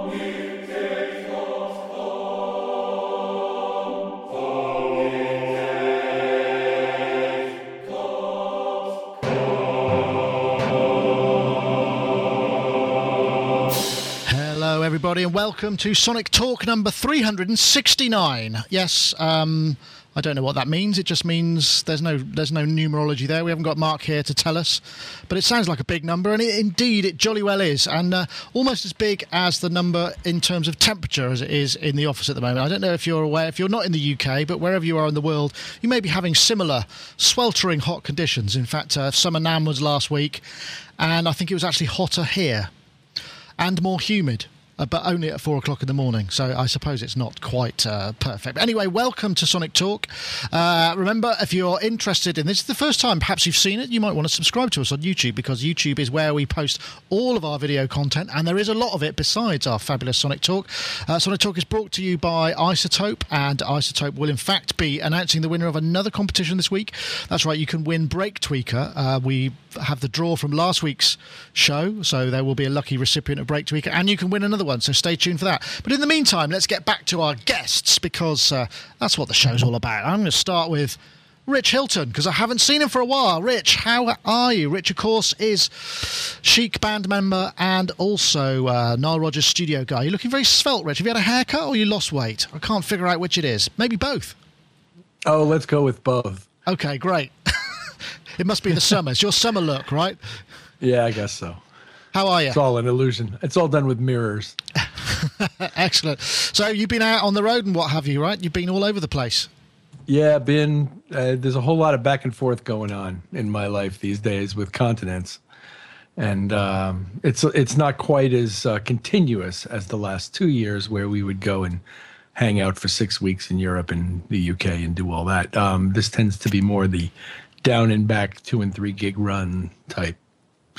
omni te everybody, and welcome to Sonic Talk number 369. Yes, um, I don't know what that means. It just means there's no there's no numerology there. We haven't got Mark here to tell us, but it sounds like a big number, and it, indeed it jolly well is, and uh, almost as big as the number in terms of temperature as it is in the office at the moment. I don't know if you're aware, if you're not in the UK, but wherever you are in the world, you may be having similar sweltering hot conditions. In fact, uh, Summer NAMM was last week, and I think it was actually hotter here and more humid. Uh, but only at four o'clock in the morning, so I suppose it's not quite uh, perfect. But anyway, welcome to Sonic Talk. Uh, remember, if you're interested in this, is the first time perhaps you've seen it, you might want to subscribe to us on YouTube because YouTube is where we post all of our video content, and there is a lot of it besides our fabulous Sonic Talk. Uh, Sonic Talk is brought to you by iZotope, and iZotope will in fact be announcing the winner of another competition this week. That's right, you can win Break Tweaker. Uh, we have the draw from last week's show, so there will be a lucky recipient of Break Tweaker, and you can win another one. So stay tuned for that. But in the meantime, let's get back to our guests because uh, that's what the show's all about. I'm going to start with. Rich Hilton, because I haven't seen him for a while. Rich, how are you? Rich, of course, is Chic band member and also uh, Nile Rodgers studio guy. You're looking very svelte, Rich. Have you had a haircut or you lost weight? I can't figure out which it is. Maybe both. Oh, let's go with both. Okay, great. it must be the summer. It's your summer look, right? Yeah, I guess so. How are you? It's all an illusion. It's all done with mirrors. Excellent. So you've been out on the road and what have you, right? You've been all over the place. Yeah, been uh, there's a whole lot of back and forth going on in my life these days with continents, and um, it's it's not quite as uh, continuous as the last two years where we would go and hang out for six weeks in Europe and the UK and do all that. Um, this tends to be more the down and back two and three gig run type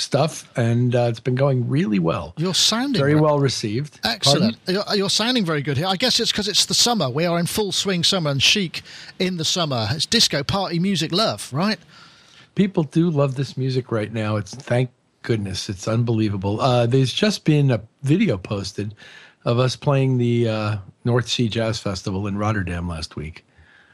stuff, and uh, it's been going really well. You're sounding very well received. Excellent. You're, you're, sounding very good here. I guess it's because it's the summer. We are in full swing summer and chic in the summer. It's disco party music love, right? People do love this music right now. It's thank goodness. It's unbelievable. Uh, there's just been a video posted of us playing the uh, North Sea Jazz Festival in Rotterdam last week.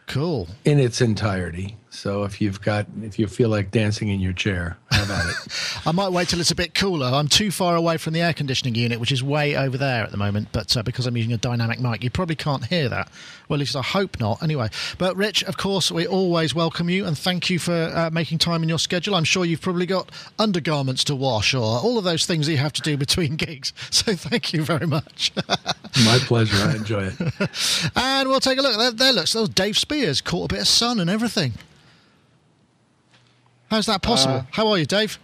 Cool. In its entirety. So if you've got, if you feel like dancing in your chair, how about it? I might wait till it's a bit cooler. I'm too far away from the air conditioning unit, which is way over there at the moment. But uh, because I'm using a dynamic mic, you probably can't hear that. Well, at least I hope not. Anyway, but Rich, of course, we always welcome you and thank you for uh, making time in your schedule. I'm sure you've probably got undergarments to wash or all of those things that you have to do between gigs. So thank you very much. My pleasure. I enjoy it. and we'll take a look. There, there looks. Oh, Dave Spiers caught a bit of sun and everything. How's that possible? Uh, How are you, Dave?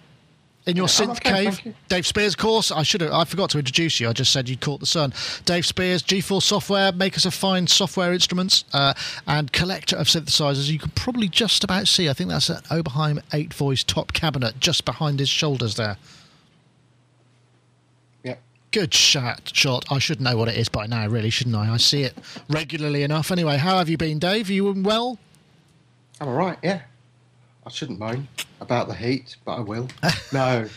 In your yeah, synth okay, cave, Dave Spiers, of course. I should have. I forgot to introduce you. I just said you caught the sun. Dave Spiers, G-Force Software, makers of fine software instruments uh, and collector of synthesizers. You can probably just about see. I think that's an Oberheim eight voice top cabinet just behind his shoulders there. Yep. Good shot. Shot. I should know what it is by now, really, shouldn't I? I see it regularly enough. Anyway, how have you been, Dave? Are you well? I'm all right. Yeah. I shouldn't moan about the heat, but I will. No,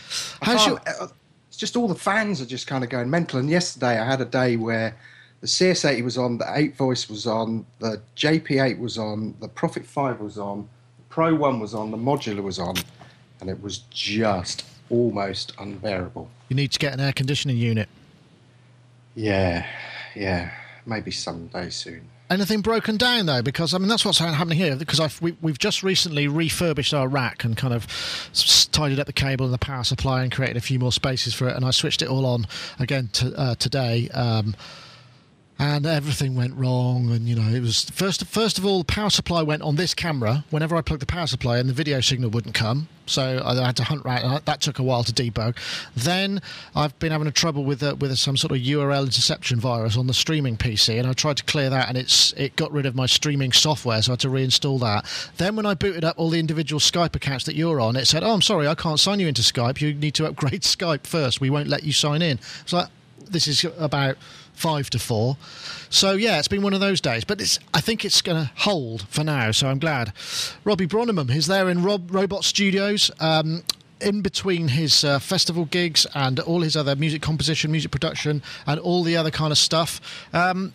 I your... Uh, it's just all the fans are just kind of going mental. And yesterday I had a day where the CS80 was on, the 8 voice was on, the JP8 was on, the Prophet 5 was on, the Pro 1 was on, the modular was on, and it was just almost unbearable. You need to get an air conditioning unit. Yeah, yeah, maybe someday soon anything broken down though? Because i mean that's what's happening here because I've, we, have just recently refurbished our rack and kind of tidied up the cable and the power supply and created a few more spaces for it and i switched it all on again to, uh, today um, and everything went wrong. And you know, it was first. First of all, the power supply went on this camera. Whenever I plugged the power supply and the video signal wouldn't come. So I had to hunt around. That took a while to debug. Then I've been having a trouble with with some sort of URL interception virus on the streaming PC, and I tried to clear that, and it's it got rid of my streaming software, so I had to reinstall that. Then when I booted up all the individual Skype accounts that you're on, it said, "Oh, I'm sorry, I can't sign you into Skype. You need to upgrade Skype first. We won't let you sign in." So this is about five to four. So yeah, it's been one of those days, but it's I think it's going to hold for now. So I'm glad. Robbie Bronnimann is there in Rob Robot Studios. Um, in between his uh, festival gigs and all his other music composition, music production, and all the other kind of stuff, um,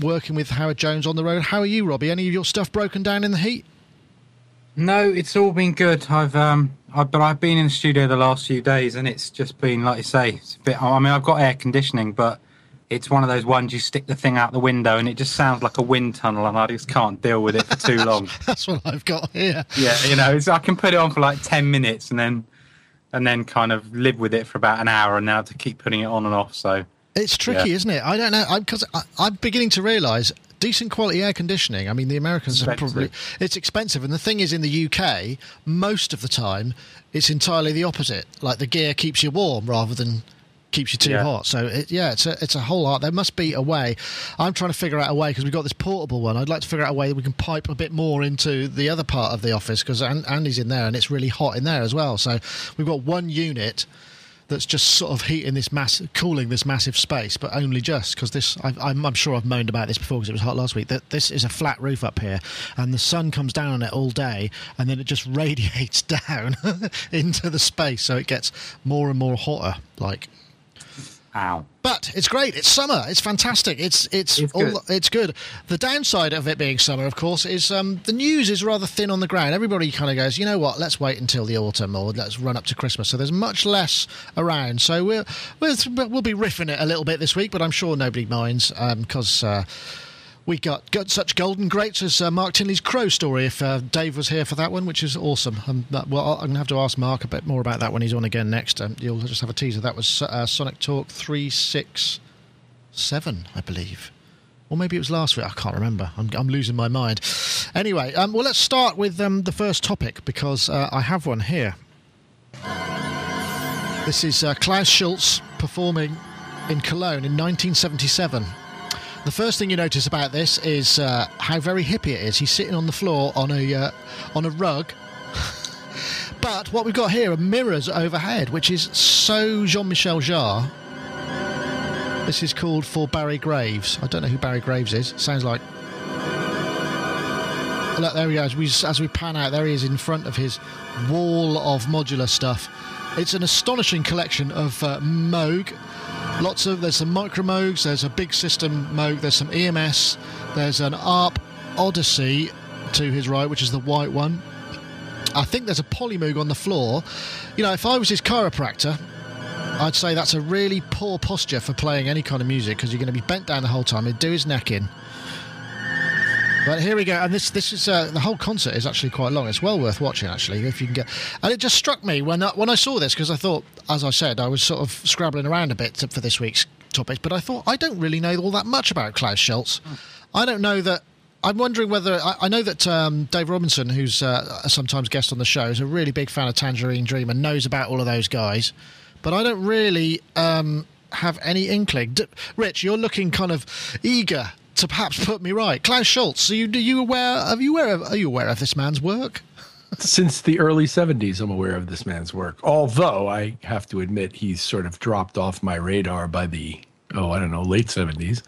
working with Howard Jones on the road. How are you, Robbie? Any of your stuff broken down in the heat? No, it's all been good. I've um, I've, but I've been in the studio the last few days, and it's just been like you say, it's a bit. I mean, I've got air conditioning, but it's one of those ones you stick the thing out the window, and it just sounds like a wind tunnel, and I just can't deal with it for too long. That's what I've got here. Yeah, you know, I can put it on for like ten minutes, and then and then kind of live with it for about an hour, and now to keep putting it on and off. So it's tricky, yeah. isn't it? I don't know because I'm beginning to realise decent quality air conditioning. I mean, the Americans are probably it's expensive, and the thing is, in the UK, most of the time, it's entirely the opposite. Like the gear keeps you warm rather than keeps you too yeah. hot. So it, yeah, it's a it's a whole art. There must be a way. I'm trying to figure out a way because we've got this portable one. I'd like to figure out a way that we can pipe a bit more into the other part of the office because Andy's in there and it's really hot in there as well. So we've got one unit that's just sort of heating this mass, cooling this massive space, but only just because this. I, am sure I've moaned about this before because it was hot last week. That this is a flat roof up here, and the sun comes down on it all day, and then it just radiates down into the space, so it gets more and more hotter. Like Ow. But it's great. It's summer. It's fantastic. It's it's it's, all, good. it's good. The downside of it being summer, of course, is um, the news is rather thin on the ground. Everybody kind of goes, you know what? Let's wait until the autumn or let's run up to Christmas. So there's much less around. So we'll we'll, we'll be riffing it a little bit this week, but I'm sure nobody minds because. Um, uh, we got, got such golden greats as uh, Mark Tinley's Crow story. If uh, Dave was here for that one, which is awesome. Um, that, well, I'm going to have to ask Mark a bit more about that when he's on again next. Um, you'll just have a teaser. That was uh, Sonic Talk three six seven, I believe. Or maybe it was last week. I can't remember. I'm, I'm losing my mind. Anyway, um, well, let's start with um, the first topic because uh, I have one here. This is uh, Klaus Schulze performing in Cologne in 1977. The first thing you notice about this is uh, how very hippie it is. He's sitting on the floor on a uh, on a rug. but what we've got here are mirrors overhead, which is so Jean-Michel Jarre. This is called for Barry Graves. I don't know who Barry Graves is. Sounds like. Look, there he goes. We, as we pan out, there he is in front of his wall of modular stuff. It's an astonishing collection of uh, Moog Lots of there's some micro Moogs, there's a big system Moog, there's some EMS, there's an ARP Odyssey to his right, which is the white one. I think there's a Polymoog on the floor. You know, if I was his chiropractor, I'd say that's a really poor posture for playing any kind of music because you're going to be bent down the whole time. He'd do his neck in. But here we go, and this this is uh, the whole concert is actually quite long. It's well worth watching actually if you can get. And it just struck me when I, when I saw this because I thought, as I said, I was sort of scrabbling around a bit to, for this week's topic, but I thought I don't really know all that much about Klaus Schulze. I don't know that. I'm wondering whether I, I know that um, Dave Robinson, who's uh, sometimes guest on the show, is a really big fan of Tangerine Dream and knows about all of those guys, but I don't really um, have any inkling. D- Rich, you're looking kind of eager to perhaps put me right. Klaus Schulze, are you, are you aware? Are you aware of? Are you aware of this man's work? Since the early '70s, I'm aware of this man's work. Although I have to admit, he's sort of dropped off my radar by the oh, I don't know, late '70s.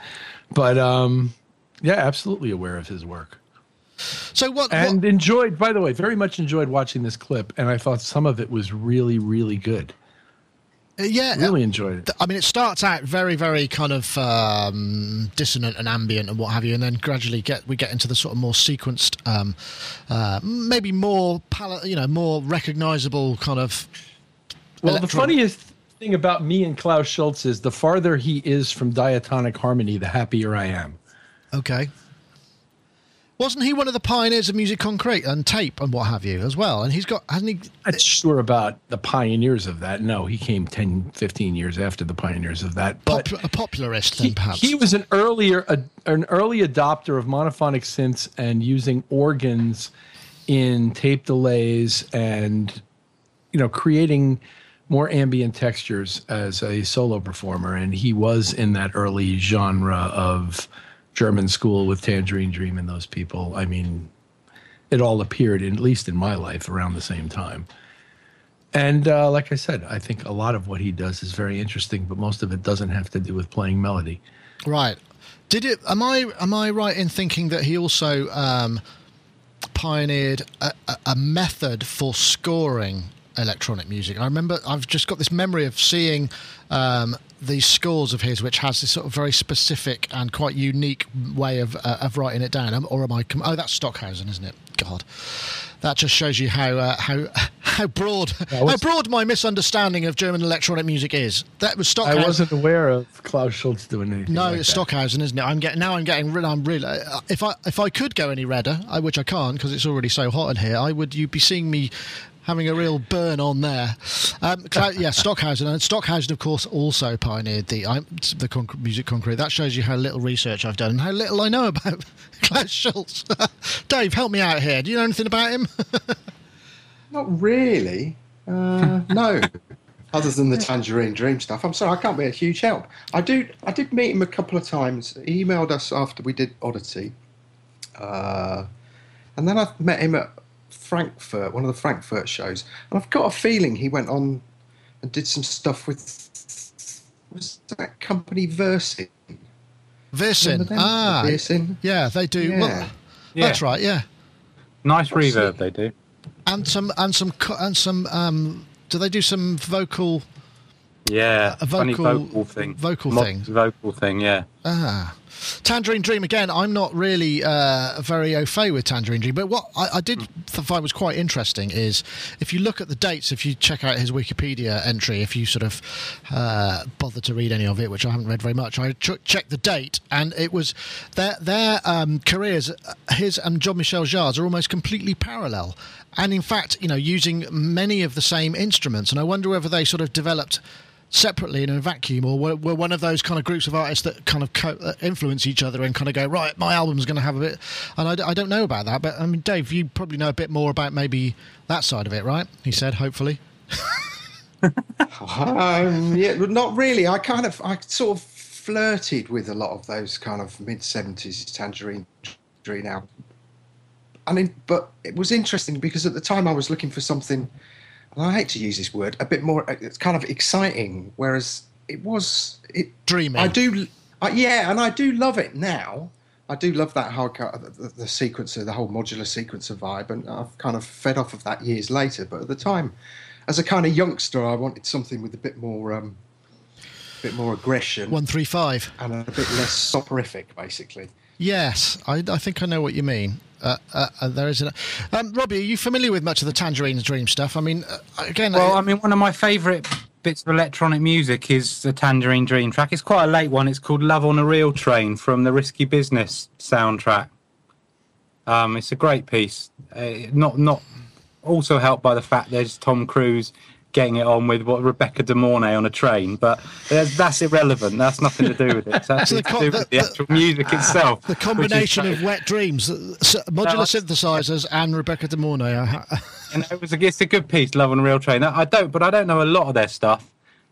But um, yeah, absolutely aware of his work. So what? And what, enjoyed, by the way, very much enjoyed watching this clip, and I thought some of it was really, really good. Uh, yeah, really enjoyed it. I mean, it starts out very, very kind of um, dissonant and ambient and what have you, and then gradually get we get into the sort of more sequenced, um, uh, maybe more pal- you know, more recognizable kind of. Well, electro- the funniest thing about me and Klaus Schulze is the farther he is from diatonic harmony, the happier I am. Okay. Wasn't he one of the pioneers of music concrete and tape and what have you as well? And he's got, hasn't he? I'm sure about the pioneers of that. No, he came 10, 15 years after the pioneers of that. But Pop- a popularist, then, he, perhaps. He was an earlier, a, an early adopter of monophonic synths and using organs in tape delays and, you know, creating more ambient textures as a solo performer. And he was in that early genre of German school with Tangerine Dream and those people. I mean, it all appeared, in, at least in my life, around the same time. And uh, like I said, I think a lot of what he does is very interesting, but most of it doesn't have to do with playing melody. Right. Did it? Am I am I right in thinking that he also um, pioneered a, a, method for scoring electronic music. I remember I've just got this memory of seeing um, these scores of his, which has this sort of very specific and quite unique way of uh, of writing it down. Um, or am I? Com- oh, that's Stockhausen, isn't it? God, that just shows you how uh, how how broad how broad my misunderstanding of German electronic music is. That was Stockhausen. I wasn't aware of Klaus Schulze doing anything. No, like it's Stockhausen, isn't it? I'm getting now. I'm getting. I'm really. If I if I could go any redder, I, which I can't because it's already so hot in here, I would. You'd be seeing me having a real burn on there. Um, yeah, Stockhausen, and Stockhausen, of course, also pioneered the the conc- music concrete. That shows you how little research I've done and how little I know about Klaus Schulze. Dave, help me out here. Do you know anything about him? Not really. Uh, no. Other than the Tangerine Dream stuff, I'm sorry, I can't be a huge help. I do. I did meet him a couple of times. He emailed us after we did Oddity, uh, and then I met him at Frankfurt, one of the Frankfurt shows, and I've got a feeling he went on and did some stuff with was that company Versin. Versin, ah, Versin. Yeah, they do. Yeah. Well, yeah. That's right. Yeah. Nice What's reverb it? they do. And some and some and some. Um, do they do some vocal? Yeah, a vocal, vocal thing. Vocal thing. Vocal thing. Yeah. Ah. Tangerine Dream again. I'm not really uh, very au fait with Tangerine Dream, but what I, I did mm. find was quite interesting is if you look at the dates, if you check out his Wikipedia entry, if you sort of uh, bother to read any of it, which I haven't read very much, I ch- checked the date, and it was their their um, careers, his and Jean Michel Jarre's, are almost completely parallel, and in fact, you know, using many of the same instruments, and I wonder whether they sort of developed separately in a vacuum, or we're, we're, one of those kind of groups of artists that kind of co- influence each other and kind of go, right, my album's going to have a bit. And I, I, don't know about that, but I mean, Dave, you probably know a bit more about maybe that side of it, right? He said, hopefully. um, yeah, not really. I kind of, I sort of flirted with a lot of those kind of mid 70s Tangerine Dream now. I mean, but it was interesting because at the time I was looking for something I hate to use this word, a bit more. It's kind of exciting, whereas it was it dreamy. I do, I, yeah, and I do love it now. I do love that whole the, the sequencer, the whole modular sequencer vibe, and I've kind of fed off of that years later. But at the time, as a kind of youngster, I wanted something with a bit more, um, a bit more aggression. One three five, and a bit less soporific, basically. Yes, I, I think I know what you mean. Uh, uh, uh, there is an. Um, Robbie, are you familiar with much of the Tangerine Dream stuff? I mean, uh, again. Well, I, I mean, one of my favourite bits of electronic music is the Tangerine Dream track. It's quite a late one. It's called "Love on a Real Train" from the Risky Business soundtrack. Um, it's a great piece. Uh, not not also helped by the fact there's Tom Cruise getting it on with what Rebecca De Mornay on a train, but that's irrelevant. That's nothing to do with it. It's actually to do with the, actual music itself. The combination of Wet Dreams, modular no, synthesizers, and Rebecca De Mornay. and it was a, it's a good piece, Love on a Real Train. I don't, but I don't know a lot of their stuff.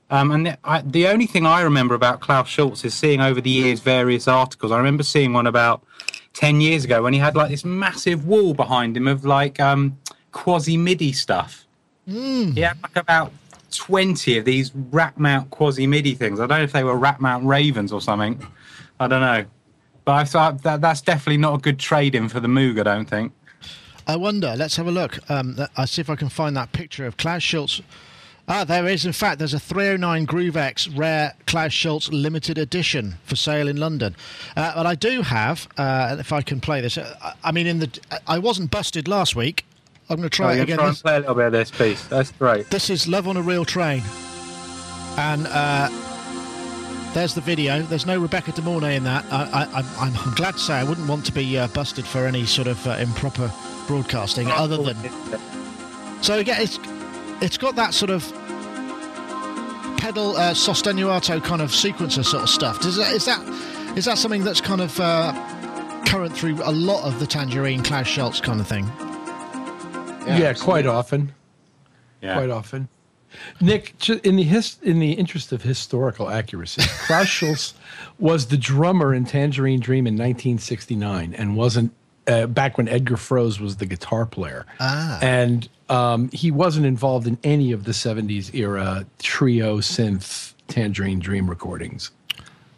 Um, and the, I, the only thing I remember about Klaus Schulze is seeing over the years various articles. I remember seeing one about 10 years ago when he had like this massive wall behind him of like um, Quasimidi stuff Mm. He had like about 20 of these rack mount Quasimidi things. I don't know if they were rack mount Ravens or something. I don't know. But I thought that that's definitely not a good trade in for the Moog, I don't think. I wonder. Let's have a look. Um, I'll see if I can find that picture of Klaus Schulze. Ah, there is. In fact, there's a 309 Groovex rare Klaus Schulze limited edition for sale in London. Uh, but I do have, uh, if I can play this. Uh, I mean, in the I wasn't busted last week. I'm going to try oh, it again. Try and play a little bit of this piece. That's great. This is Love on a Real Train. And uh, there's the video. There's no Rebecca De Mornay in that. I, am glad to say I wouldn't want to be uh, busted for any sort of uh, improper broadcasting, other than. So again, it's it's got that sort of pedal uh, sostenuto kind of sequencer sort of stuff. Is that is that is that something that's kind of uh, current through a lot of the Tangerine Klaus Schulze kind of thing? Yeah, yeah quite often. Yeah. Quite often. Nick, in the his, in the interest of historical accuracy, Klaus Schulze was the drummer in Tangerine Dream in 1969 and wasn't uh, back when Edgar Froese was the guitar player. Ah. And um, he wasn't involved in any of the 70s era trio synth Tangerine Dream recordings.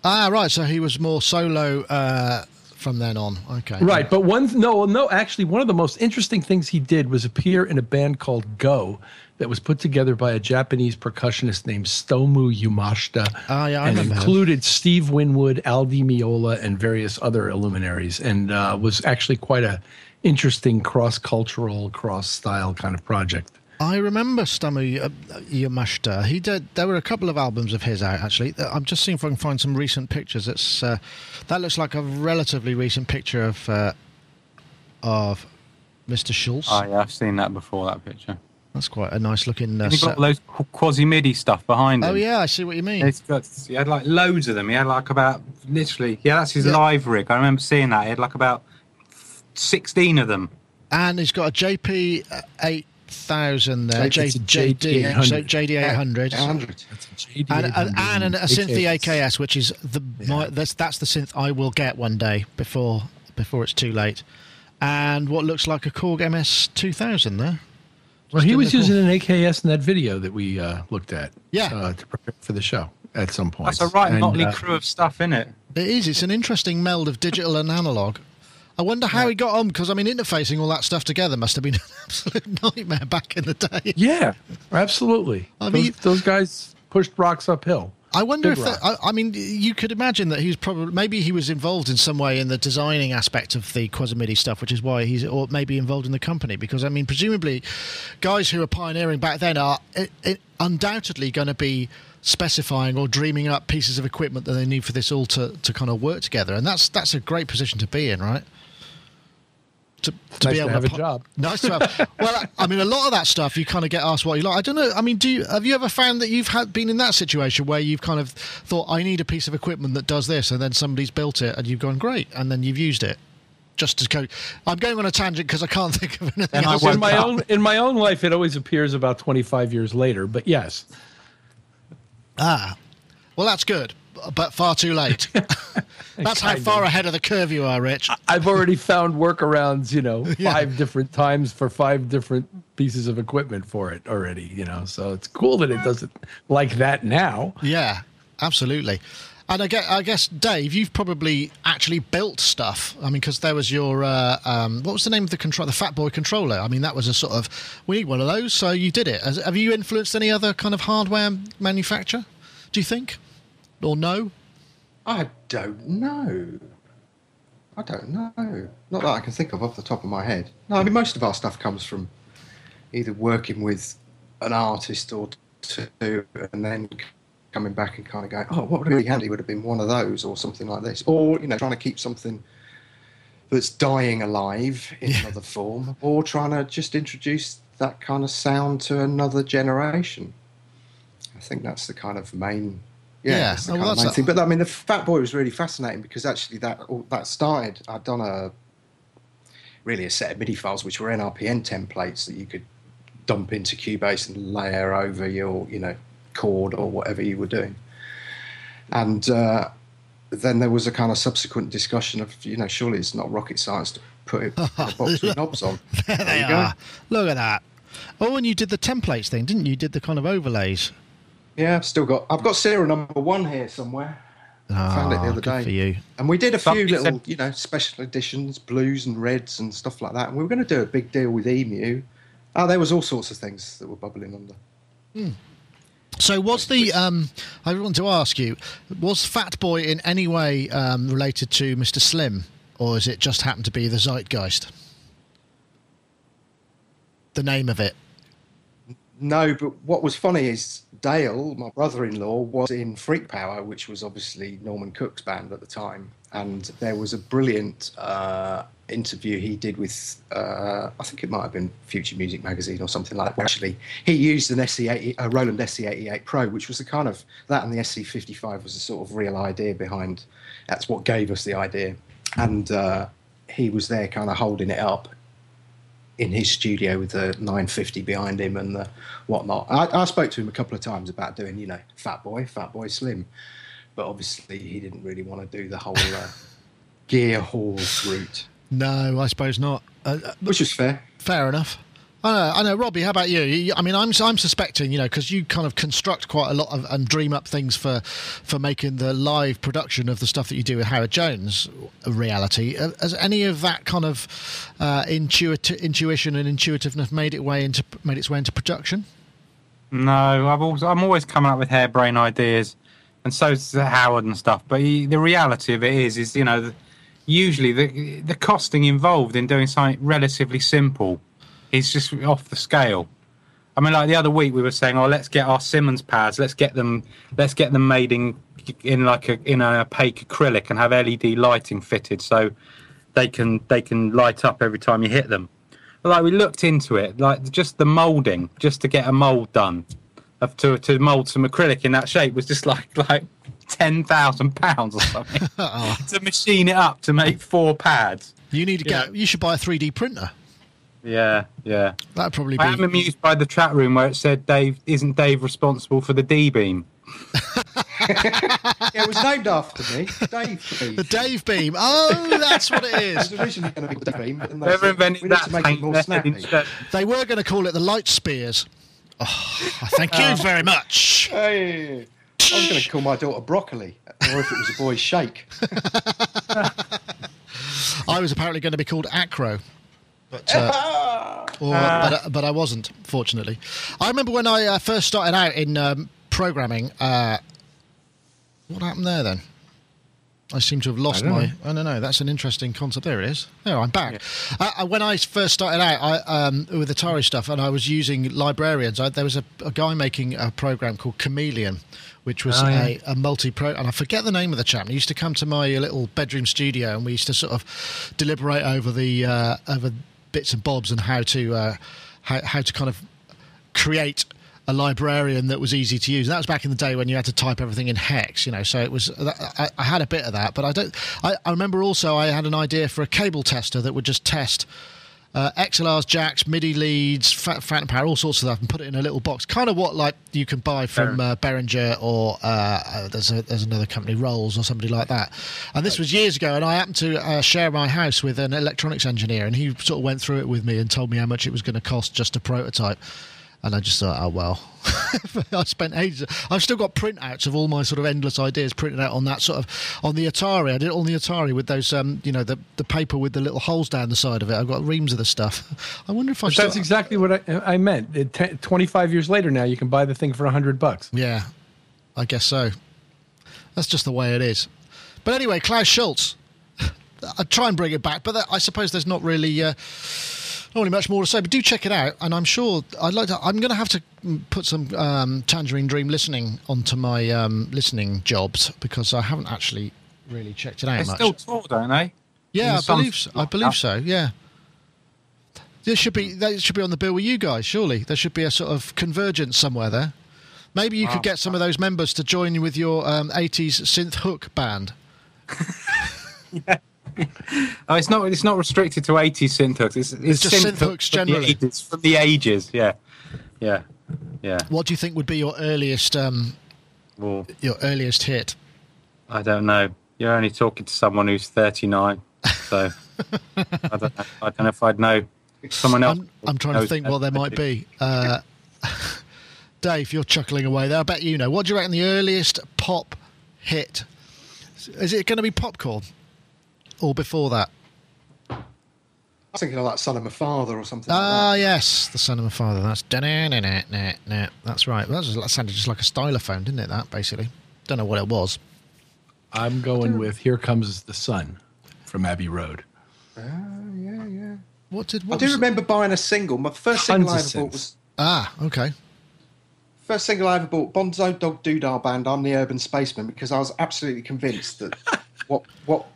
Ah, right. So he was more solo uh, from then on. Okay. Right, but one no, no, actually, one of the most interesting things he did was appear in a band called Go, that was put together by a Japanese percussionist named Stomu Yamashita, Ah, yeah, I and included Steve Winwood, Al Di Meola, and various other luminaries, and uh, was actually quite a interesting cross-cultural, cross-style kind of project. I remember Stomu uh, Yamashita. He did. There were a couple of albums of his out actually. I'm just seeing if I can find some recent pictures. It's uh, that looks like a relatively recent picture of uh, of Mr. Schulze. Oh yeah, I've seen that before. That picture. That's quite a nice looking. Uh, he got all those Quasimidi stuff behind him. Oh yeah, I see what you mean. He's got, he had like loads of them. He had like about literally, yeah, that's his Yeah. live rig. I remember seeing that. He had like about 16 of them. And he's got a JP eight thousand there. It's J, a JD, JD800. so JD eight. 100. And, and, and a synth the AKS, which is the my, that's that's the synth I will get one day before before it's too late, and what looks like a Korg MS two thousand there. Well, he was the using an AKS in that video that we uh, looked at. Yeah. Uh, to prepare for the show at some point. That's a right motley uh, crew of stuff in it. It is. It's an interesting meld of digital and analog. I wonder how he got on because I mean interfacing all that stuff together must have been an absolute nightmare back in the day. Yeah, absolutely. I those, mean- those guys pushed rocks uphill. I wonder Big if that. I, I mean you could imagine that he's probably maybe he was involved in some way in the designing aspect of the Quasimidi stuff, which is why he's or maybe involved in the company because I mean presumably guys who are pioneering back then are i i undoubtedly going to be specifying or dreaming up pieces of equipment that they need for this all to, to kind of work together, and that's that's a great position to be in, right? To, nice to have a job. Nice to have. well, I mean, a lot of that stuff you kind of get asked what you like. I don't know. I mean, do you have you ever found that you've had been in that situation where you've kind of thought, I need a piece of equipment that does this, and then somebody's built it, and you've gone great, and then you've used it. Just to go, I'm going on a tangent because I can't think of anything And else. in my up. own in my own life, it always appears about 25 years later. But yes, Ah, well, that's good, but far too late. that's how far of. ahead of the curve you are, Rich. I've already found workarounds. You know, Yeah. five different times for five different pieces of equipment for it already. You know, so it's cool that it doesn't like that now. Yeah, absolutely. And I guess, I guess, Dave, you've probably actually built stuff. I mean, because there was your uh, um, what was the name of the control, the Fat Boy controller. I mean, that was a sort of we need one of those, so you did it. Has, have you influenced any other kind of hardware manufacturer? Do you think, or no? I don't know. I don't know. Not that I can think of off the top of my head. No, I mean, most of our stuff comes from either working with an artist or two and then coming back and kind of going, oh, what would really handy would have been one of those or something like this. Or, you know, trying to keep something that's dying alive in another form or trying to just introduce that kind of sound to another generation. I think that's the kind of main, yeah, Yeah, oh, kind well, of that's main a- thing. But I mean, the Fat Boy was really fascinating because actually that that started. I'd done a really a set of MIDI files which were NRPN templates that you could dump into Cubase and layer over your, you know, chord or whatever you were doing. And uh, then there was a kind of subsequent discussion of, you know, surely it's not rocket science to put it in a box with knobs on. There they you go. are. Look at that. Oh, and you did the templates thing, didn't you? You did the kind of overlays. Yeah, I've still got. I've got serial number one here somewhere. I found it the Ah, other day. for you. And we did a few little, said- you know, special editions, blues and reds and stuff like that. And we were going to do a big deal with Emu. Oh, there was all sorts of things that were bubbling under. So, was the um, I want to ask you, was Fat Boy in any way um, related to Mr. Slim, or is it just happened to be the Zeitgeist? The name of it. No, but what was funny is Dale, my brother-in-law, was in Freak Power, which was obviously Norman Cook's band at the time, and there was a brilliant uh, interview he did with, uh, I think it might have been Future Music Magazine or something like that. Actually, he used an SC80, a Roland SC88 Pro, which was the kind of that, and the SC55 was the sort of real idea behind. That's what gave us the idea, and uh, he was there, kind of holding it up in his studio with the 950 behind him and the whatnot. I, I spoke to him a couple of times about doing, you know, Fat Boy, Fat Boy Slim, but obviously he didn't really want to do the whole uh, gear hall route, No, I suppose not. Uh, uh, which is fair. fair enough. I know, I know, Robbie. How about you? I mean, I'm I'm suspecting, you know, because you kind of construct quite a lot of and dream up things for for making the live production of the stuff that you do with Howard Jones a reality. Uh, Has any of that kind of uh, intuit- intuition and intuitiveness made it way into made its way into production? No, I've also, I'm always coming up with harebrained ideas, and so so's Howard and stuff. But he, the reality of it is, is you know, usually the the costing involved in doing something relatively simple is just off the scale. I mean, like the other week we were saying, oh, let's get our Simmons pads, let's get them, let's get them made in in like a in an opaque acrylic and have LED lighting fitted so they can they can light up every time you hit them. But like we looked into it, like just the molding, just to get a mold done, of to to mold some acrylic in that shape was just like like ten thousand pounds or something oh. to machine it up to make four pads. You need to get. You should buy a 3D printer. Yeah, yeah. That'd probably I am amused by the chat room where it said Dave isn't Dave responsible for the D beam. Yeah, it was named after me, Dave Beam. The Dave Beam. Oh, that's what it is. It was originally going to be Dave Beam, but then they Whoever invented we that to make it more snappy. They were going to call it the Light Spiers. Oh, thank you uh. very much. Hey, I was going to call my daughter Broccoli, or if it was a boy, Shake. I was apparently going to be called Acro. But, uh, or, but, uh, but I wasn't, fortunately. I remember when I uh, first started out in um, programming. Uh, what happened there then? I seem to have lost don't my. know. I don't know. That's an interesting concept. There it is. There, I'm back. Uh, uh, when I first started out I, um, with Atari stuff, and I was using librarians, I, there was a, a guy making a program called Chameleon, which was Oh, yeah. a, a multi-pro, and I forget the name of the chap. He used to come to my little bedroom studio, and we used to sort of deliberate over the uh, over bits and bobs and how to uh, how, how to kind of create a librarian that was easy to use. That was back in the day when you had to type everything in hex, you know. So it was. I, I had a bit of that, but I don't. I, I remember also I had an idea for a cable tester that would just test. Uh, XLRs, jacks, MIDI leads, phantom power, all sorts of stuff, and put it in a little box. Kind of what like you can buy from uh, Behringer or uh, uh, there's a, there's another company, Rolls or somebody like that. And this was years ago, and I happened to uh, share my house with an electronics engineer, and he sort of went through it with me and told me how much it was going to cost just a prototype. And I just thought, oh well, I spent ages. I've still got printouts of all my sort of endless ideas printed out on that sort of on the Atari. I did it on the Atari with those, um, you know, the the paper with the little holes down the side of it. I've got reams of the stuff. I wonder if that's still, exactly what I, I meant. It, te- 25 years later now, you can buy the thing for 100 bucks. Yeah, I guess so. That's just the way it is. But anyway, Klaus Schulze. I try and bring it back, but that, I suppose there's not really uh, not really much more to say. But do check it out, and I'm sure I'd like to. I'm going to have to put some um, Tangerine Dream listening onto my um, listening jobs because I haven't actually really checked it out They much. still tour, don't they? yeah, I believe so. I believe so. Yeah. This should be that should be on the bill with you guys. Surely there should be a sort of convergence somewhere there. Maybe you could get some of those members to join you with your um, 80s synth hook band. Oh, it's not. It's not restricted to 80s synth hooks. It's, it's, just synth hooks from the generally. 80s, from the ages. Yeah, yeah, yeah. What do you think would be your earliest um, Well, your earliest hit? I don't know. You're only talking to someone who's 39, so I don't know. I don't know if I'd know someone else. I'm, I'm trying to think what there might be. Uh, Dave, you're chuckling away there. I bet you know. What do you reckon the earliest pop hit? Is it going to be popcorn or before that? I was thinking of like Son of My Father or something Ah, like yes, the son of my father. That's that's right. That, was, that sounded just like a stylophone, didn't it? That basically. Don't know what it was. I'm going with Here Comes the Sun from Abbey Road. that. Ah, yeah, yeah. What did? I do was- remember buying a single. My first single I ever of bought was Ah, okay. first single I ever bought Bonzo Dog Doodah Band. I'm the Urban Spaceman because I was absolutely convinced that what what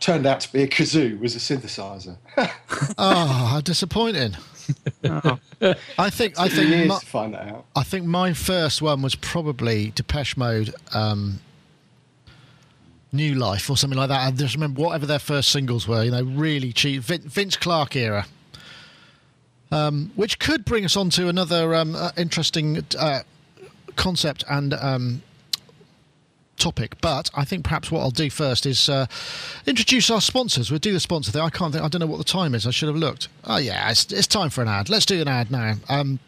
turned out to be a kazoo was a synthesizer. Oh, how disappointing. I think I think years my, to find that out. I think my first one was probably Depeche Mode, um, New Life or something like that. I just remember whatever their first singles were. You know, really cheap Vin- Vince Clarke era. Um, which could bring us on to another um, uh, interesting uh, concept and um, topic. But I think perhaps what I'll do first is uh, introduce our sponsors. We'll do the sponsor thing. I can't think, I don't know what the time is. I should have looked. Oh, yeah, it's, it's time for an ad. Let's do an ad now. Um,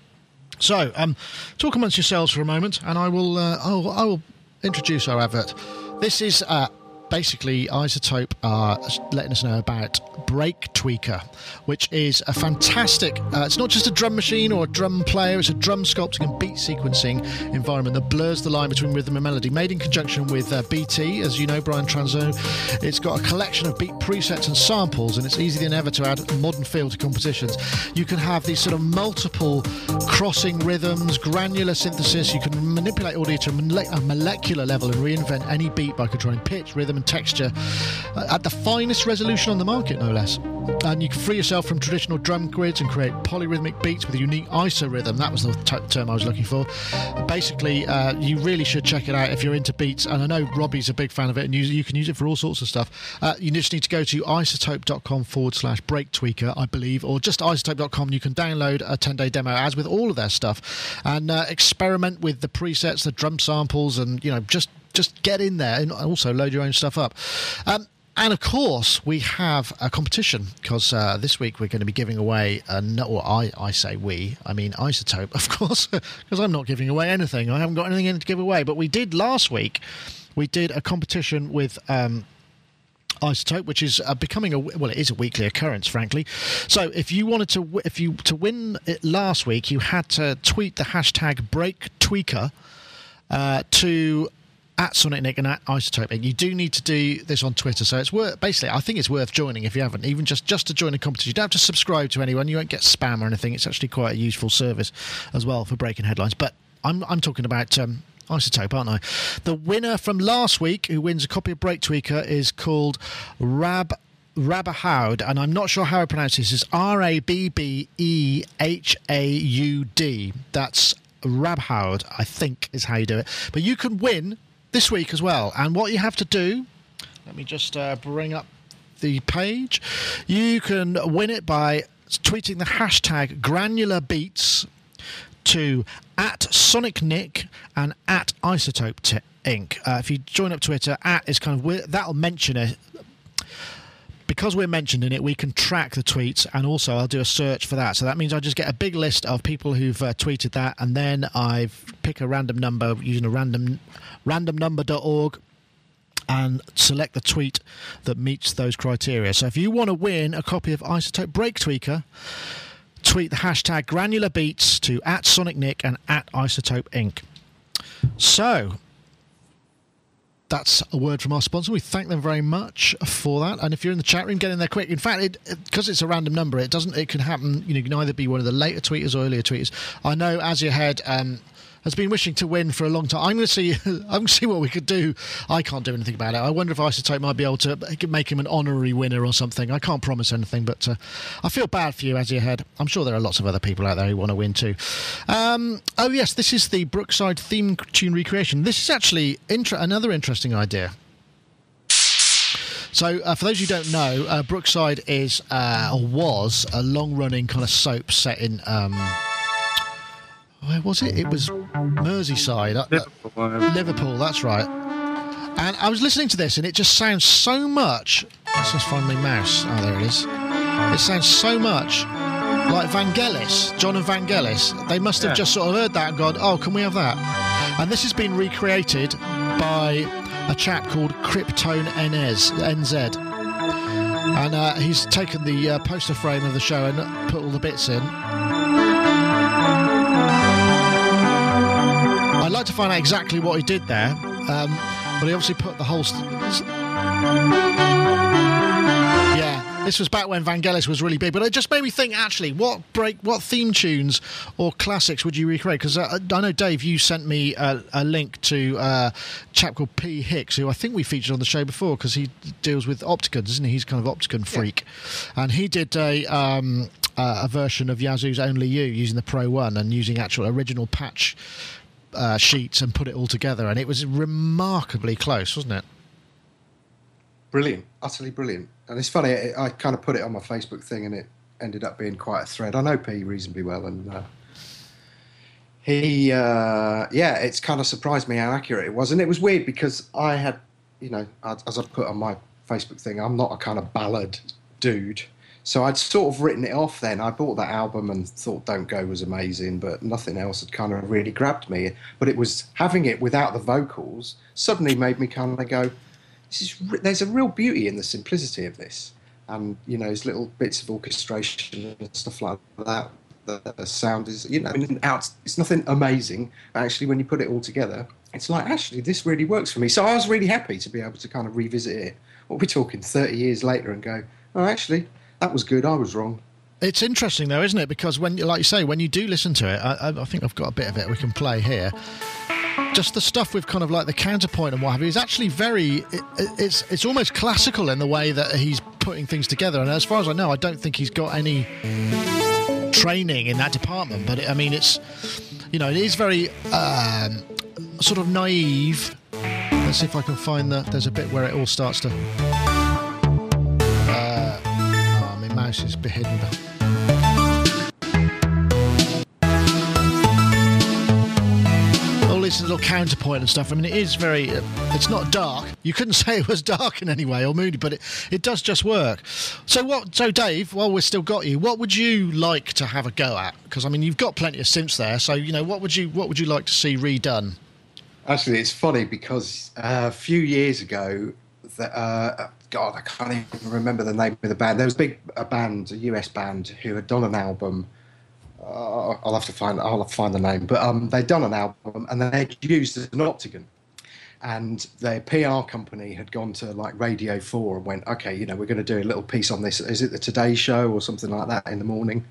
so, um, talk amongst yourselves for a moment, and I will, uh, I will, I will introduce our advert. This is uh, basically iZotope are letting us know about Break Tweaker, which is a fantastic. Uh, it's not just a drum machine or a drum player; it's a drum sculpting and beat sequencing environment that blurs the line between rhythm and melody. Made in conjunction with uh, BT, as you know, Brian Transeau. It's got a collection of beat presets and samples, and it's easier than ever to add modern feel to compositions. You can have these sort of multiple crossing rhythms, granular synthesis. You can manipulate audio to a molecular level and reinvent any beat by controlling pitch, rhythm, and texture uh, at the finest resolution on the market, no less. And you can free yourself from traditional drum grids and create polyrhythmic beats with a unique iso rhythm. That was the t- term I was looking for. Basically, uh, you really should check it out if you're into beats. And I know Robbie's a big fan of it, and you, you can use it for all sorts of stuff. Uh, you just need to go to izotope.com forward slash break tweaker, I believe, or just izotope.com. You can download a 10 day demo, as with all of their stuff, and uh, experiment with the presets, the drum samples, and you know just just get in there and also load your own stuff up. Um, and of course, we have a competition because uh, this week we're going to be giving away, a, or I, I say we, I mean iZotope, of course, because I'm not giving away anything. I haven't got anything to give away. But we did last week, we did a competition with. Um, iZotope, which is uh, becoming a well, it is a weekly occurrence, frankly. So if you wanted to, if you to win it last week, you had to tweet the hashtag Break Tweaker uh, to at Sonic Nick and at iZotope. And you do need to do this on Twitter. So it's worth basically I think it's worth joining if you haven't, even just, just to join a competition. You don't have to subscribe to anyone, you won't get spam or anything. It's actually quite a useful service as well for breaking headlines. But I'm I'm talking about um, iZotope, aren't I? The winner from last week, who wins a copy of Break Tweaker, is called Rab Rabbahaud, and I'm not sure how I pronounce this. Is R A B B E H A U D. That's Rabhaud, I think, is how you do it. But you can win this week as well. And what you have to do, let me just uh, bring up the page. You can win it by tweeting the hashtag granular beats to at Sonic Nick and at iZotope Inc. Uh, if you join up Twitter, at is kind of that'll mention it. Because we're mentioned in it, we can track the tweets, and also I'll do a search for that. So that means I just get a big list of people who've uh, tweeted that, and then I pick a random number using a random randomnumber.org and select the tweet that meets those criteria. So if you want to win a copy of iZotope Break Tweaker, tweet the hashtag granular beats to at Sonic Nick and at iZotope Inc. So that's a word from our sponsor. We thank them very much for that. And if you're in the chat room, get in there quick. In fact, because it, it's a random number, it doesn't. It can happen. You know, you can either be one of the later tweeters or earlier tweeters. I know as you had. Um, has been wishing to win for a long time. I'm going to see. I'm going to see what we could do. I can't do anything about it. I wonder if iZotope might be able to make him an honorary winner or something. I can't promise anything, but uh, I feel bad for you as you head. I'm sure there are lots of other people out there who want to win too. Um, oh yes, this is the Brookside theme tune recreation. This is actually another interesting idea. So, uh, for those who don't know, uh, Brookside is uh, or was a long-running kind of soap set in. Um, where was it? It was Merseyside. Uh, Liverpool, Liverpool, that's right. And I was listening to this, and it just sounds so much. Let's just find my mouse. Oh, there it is. It sounds so much like Vangelis, Jon and Vangelis. They must have yeah. just sort of heard that and gone, "Oh, can we have that?" And this has been recreated by a chap called Kryptone NZ. NZ. And uh, he's taken the uh, poster frame of the show and put all the bits in. Like to find out exactly what he did there, um, but he obviously put the whole. St- yeah, this was back when Vangelis was really big, but it just made me think. Actually, what break, what theme tunes or classics would you recreate? Because uh, I know Dave, you sent me a, a link to uh, a chap called P Hicks, who I think we featured on the show before because he deals with Optigans, isn't he? He's kind of Optigan freak, yeah. and he did a. Um, uh, a version of Yazoo's Only You using the Pro One and using actual original patch uh, sheets and put it all together, and it was remarkably close, wasn't it? Brilliant, utterly brilliant. And it's funny, it, I kind of put it on my Facebook thing, and it ended up being quite a thread. I know P reasonably well, and uh, he, uh, yeah, it's kind of surprised me how accurate it was, and it was weird because I had, you know, as I put on my Facebook thing, I'm not a kind of ballad dude. So I'd sort of written it off then. I bought that album and thought Don't Go was amazing, but nothing else had kind of really grabbed me. But it was having it without the vocals suddenly made me kind of go, this is, there's a real beauty in the simplicity of this. And, you know, there's little bits of orchestration and stuff like that. The sound is, you know, out, it's nothing amazing. Actually, when you put it all together, it's like, actually, this really works for me. So I was really happy to be able to kind of revisit it. What we're we talking, 30 years later, and go, oh, actually, that was good. I was wrong. It's interesting though, isn't it? Because when, you like you say, when you do listen to it, I, I think I've got a bit of it we can play here. Just the stuff with kind of like the counterpoint and what have you is actually very. It, it's it's almost classical in the way that he's putting things together. And as far as I know, I don't think he's got any training in that department. But it, I mean, it's you know, it is very um, sort of naive. Let's see if I can find the. There's a bit where it all starts to All this little counterpoint and stuff. I mean, it is very. Uh, it's not dark. You couldn't say it was dark in any way or moody, but it, it does just work. So what? So Dave, while we've still got you, what would you like to have a go at? Because I mean, you've got plenty of synths there. So you know, what would you what would you like to see redone? Actually, it's funny because uh, a few years ago, the, uh, God, I can't even remember the name of the band. There was a big a band, a US band, who had done an album. Uh, I'll have to find I'll have to find the name, but um, they'd done an album and they'd used an Optigan, and their PR company had gone to like Radio Four and went, okay, you know, we're going to do a little piece on this. Is it the Today Show or something like that in the morning?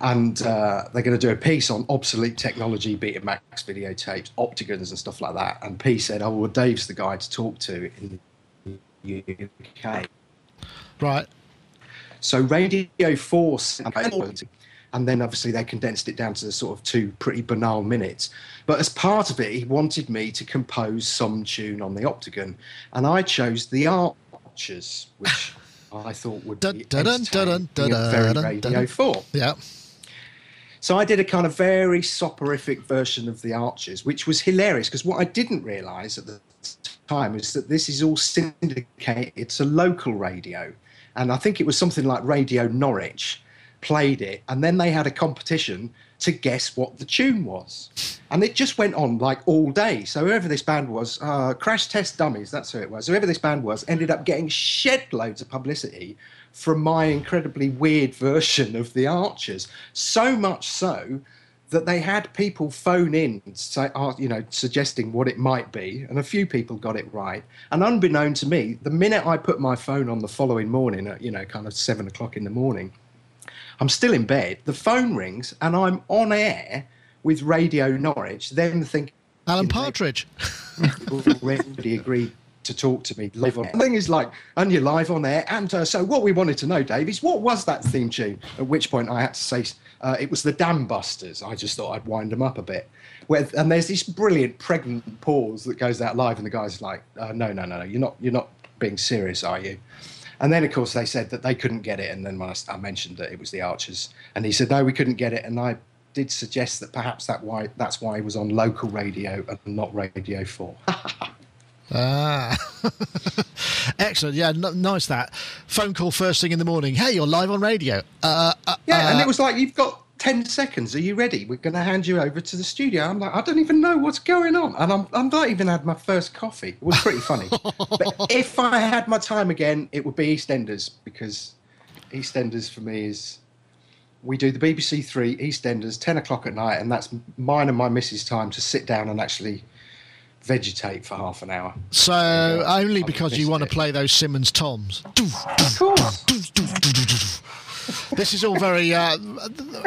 And uh, they're going to do a piece on obsolete technology, Betamax videotapes, Optigans, and stuff like that. And P said, "Oh well, Dave's the guy to talk to in UK. Right. So Radio Force, and then obviously they condensed it down to the sort of two pretty banal minutes. But as part of it, he wanted me to compose some tune on the Optigan, and I chose the Archers, which I thought would be very Radio Four. Yeah. So I did a kind of very soporific version of the Archers, which was hilarious because what I didn't realise at the time is that this is all syndicated. It's a local radio. And I think it was something like Radio Norwich played it. And then they had a competition to guess what the tune was. And it just went on like all day. So whoever this band was, uh, Crash Test Dummies, that's who it was. Whoever this band was ended up getting shed loads of publicity from my incredibly weird version of the Archers. So much so that they had people phone in, say, uh, you know, suggesting what it might be, and a few people got it right. And unbeknown to me, the minute I put my phone on the following morning, at you know, kind of seven o'clock in the morning, I'm still in bed. The phone rings, and I'm on air with Radio Norwich. Then thinking, Alan Partridge already agreed to talk to me live on. The thing is, like, and you're live on air. And uh, so, what we wanted to know, Dave, is what was that theme tune? At which point, I had to say uh, it was the Dam Busters. I just thought I'd wind them up a bit. Where, and there's this brilliant pregnant pause that goes out live, and the guy's like, uh, "No, no, no, no, you're not, you're not being serious, are you?" And then, of course, they said that they couldn't get it. And then when I, I mentioned that it was the Archers, and he said, "No, we couldn't get it." And I did suggest that perhaps that why that's why he was on local radio and not Radio Four. Ah, excellent. Yeah, n- nice that phone call first thing in the morning. Hey, you're live on radio. Uh, uh, yeah, and it uh, was like you've got 10 seconds. Are you ready? We're going to hand you over to the studio. I'm like, I don't even know what's going on. And I'm, I'm not even had my first coffee. It was pretty funny. but if I had my time again, it would be EastEnders because EastEnders for me is we do the BBC Three EastEnders, 10 o'clock at night, and that's mine and my missus' time to sit down and actually vegetate for half an hour. So only because you want to play those Simmons toms. Of course. this is all very uh,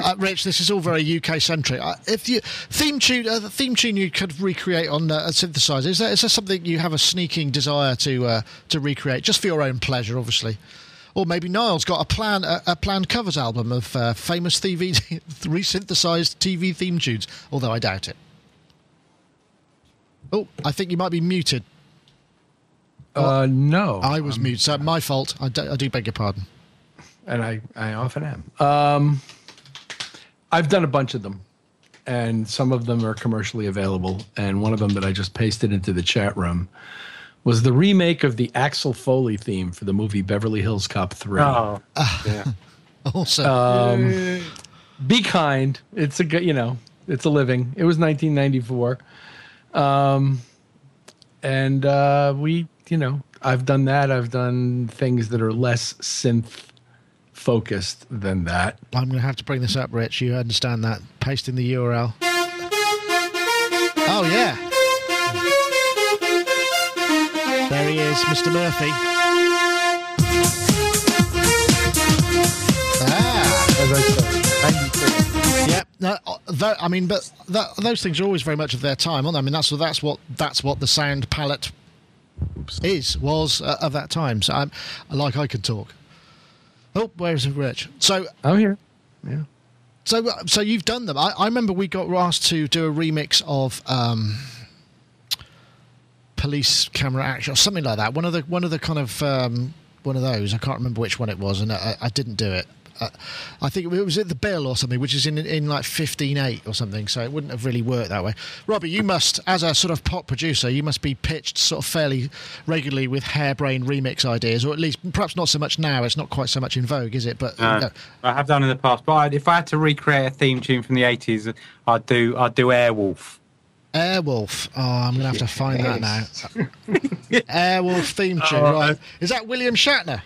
uh, Rich. This is all very UK centric. Uh, if you theme tune, uh, the theme tune you could recreate on uh, a synthesizer, is there, is there something you have a sneaking desire to uh, to recreate, just for your own pleasure, obviously? Or maybe Niall's got a plan a, a planned covers album of famous TV resynthesized TV theme tunes, although I doubt it. Oh, I think you might be muted. Uh, no. I was muted. So my fault. I do, I do beg your pardon. And I, I often am. Um, I've done a bunch of them. and some of them are commercially available. And one of them that I just pasted into the chat room was the remake of the Axel Foley theme for the movie Beverly Hills Cop 3. Oh, yeah. Also, Um, be kind. It's a good, you know, it's a living. It was 1994. Um, and uh, we, you know, I've done that. I've done things that are less synth focused than that. I'm going to have to bring this up, Rich. You understand that? Paste in the URL. Oh yeah. There he is, Mr. Murphy. Ah. As I said, 93. Yep. No, uh, tho- I mean, but that, those things are always very much of their time, aren't they? I mean, that's that's what that's what the sound palette is was uh, of that time. So I'm like I can talk. Oh, where's Rich? So I'm here. Yeah. so so you've done them. I, I remember we got asked to do a remix of um, police camera action or something like that. One of the one of the kind of um, one of those. I can't remember which one it was, and I, I didn't do it. Uh, I think it was at the Bill or something, which is in in like fifteen eight or something. So it wouldn't have really worked that way. Robbie, you must, as a sort of pop producer, you must be pitched sort of fairly regularly with harebrained remix ideas, or at least perhaps not so much now. It's not quite so much in vogue, is it? But No, I have done in the past. But I'd, if I had to recreate a theme tune from the 80s, I'd do I'd do Airwolf. Airwolf. Oh, I'm gonna have to find that now. Airwolf theme tune. Oh, right? Is that William Shatner?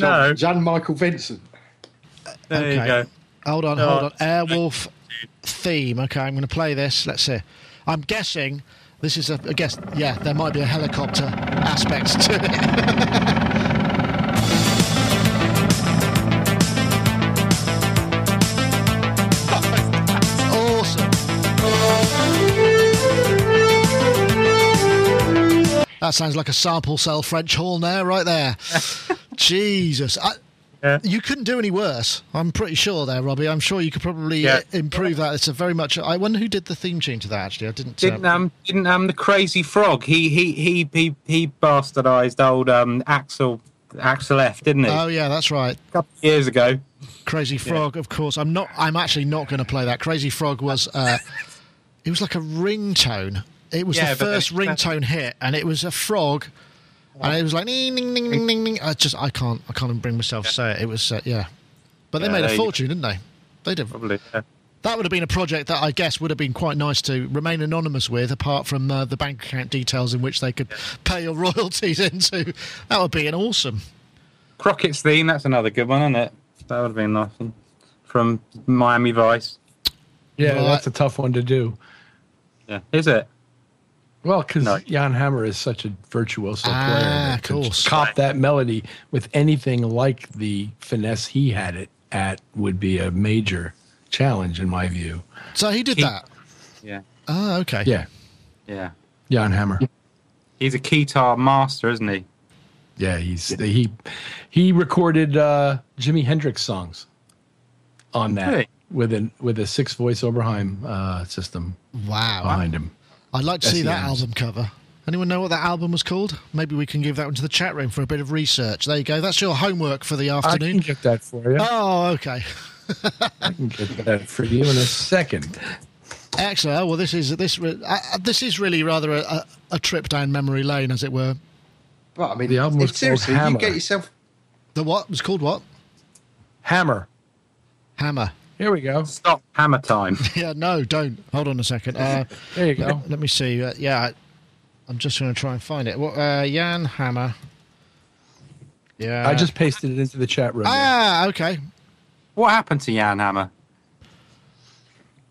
No, Jan Michael Vincent. there okay. you go. Hold on, No. hold on. Airwolf theme. Okay, I'm going to play this. Let's see. I'm guessing this is a, I guess, yeah, there might be a helicopter aspect to it. awesome. That sounds like a sample cell French horn there, right there. Jesus. I, Yeah. you couldn't do any worse. I'm pretty sure there, Robbie. I'm sure you could probably Yeah. uh, improve that. It's a very much. I wonder who did the theme tune to that. Actually, I didn't. Didn't uh, um didn't um the crazy frog he he he he he bastardized old um Axel Axel F didn't he Oh yeah, that's right. a couple of years ago. Crazy Frog, of course. I'm not. I'm actually not going to play that. Crazy Frog was. Uh, it was like a ringtone. It was Yeah, the first ringtone hit, and it was a frog, and it was like ning ning ning ning ning ning. I just I can't I can't even bring myself to say it. It was uh, yeah, but they Yeah, made a there fortune, didn't they? They did. Probably. Yeah. That would have been a project that I guess would have been quite nice to remain anonymous with, apart from uh, the bank account details in which they could pay your royalties into. That would be an awesome. Crockett's theme that's another good one, isn't it? That would have been a nice one from Miami Vice. Yeah, Right. that's a tough one to do. Yeah, is it? Well, because No. Jan Hammer is such a virtuoso Ah, player. that of to course. Cop that melody with anything like the finesse he had it at would be a major challenge in my view. So he did He- that. Yeah, Oh, okay. Yeah, yeah. Jan Hammer. He's a guitar master, isn't he? Yeah, he's he he recorded uh, Jimi Hendrix songs on that Really? with an with a six voice Oberheim uh, system Wow. behind him. I'd like to see that SEMs. album cover. Anyone know what that album was called? Maybe we can give that one to the chat room for a bit of research. There you go. That's your homework for the afternoon. I can afternoon. get that for you. Oh, okay. I can get that for you in a second. Excellent. Oh, Well, this is this re- uh, uh, this is really rather a, a, a trip down memory lane, as it were. But I mean, The album was if seriously, called you Hammer. get yourself. The what was called what? Hammer. Hammer. Here we go. Stop hammer time. Yeah, no, don't. Hold on a second. Uh, There you go. let, let me see. Uh, yeah, I, I'm just going to try and find it. What? Uh, Jan Hammer. Yeah. I just pasted it into the chat room. there. Ah, okay. what happened to Jan Hammer?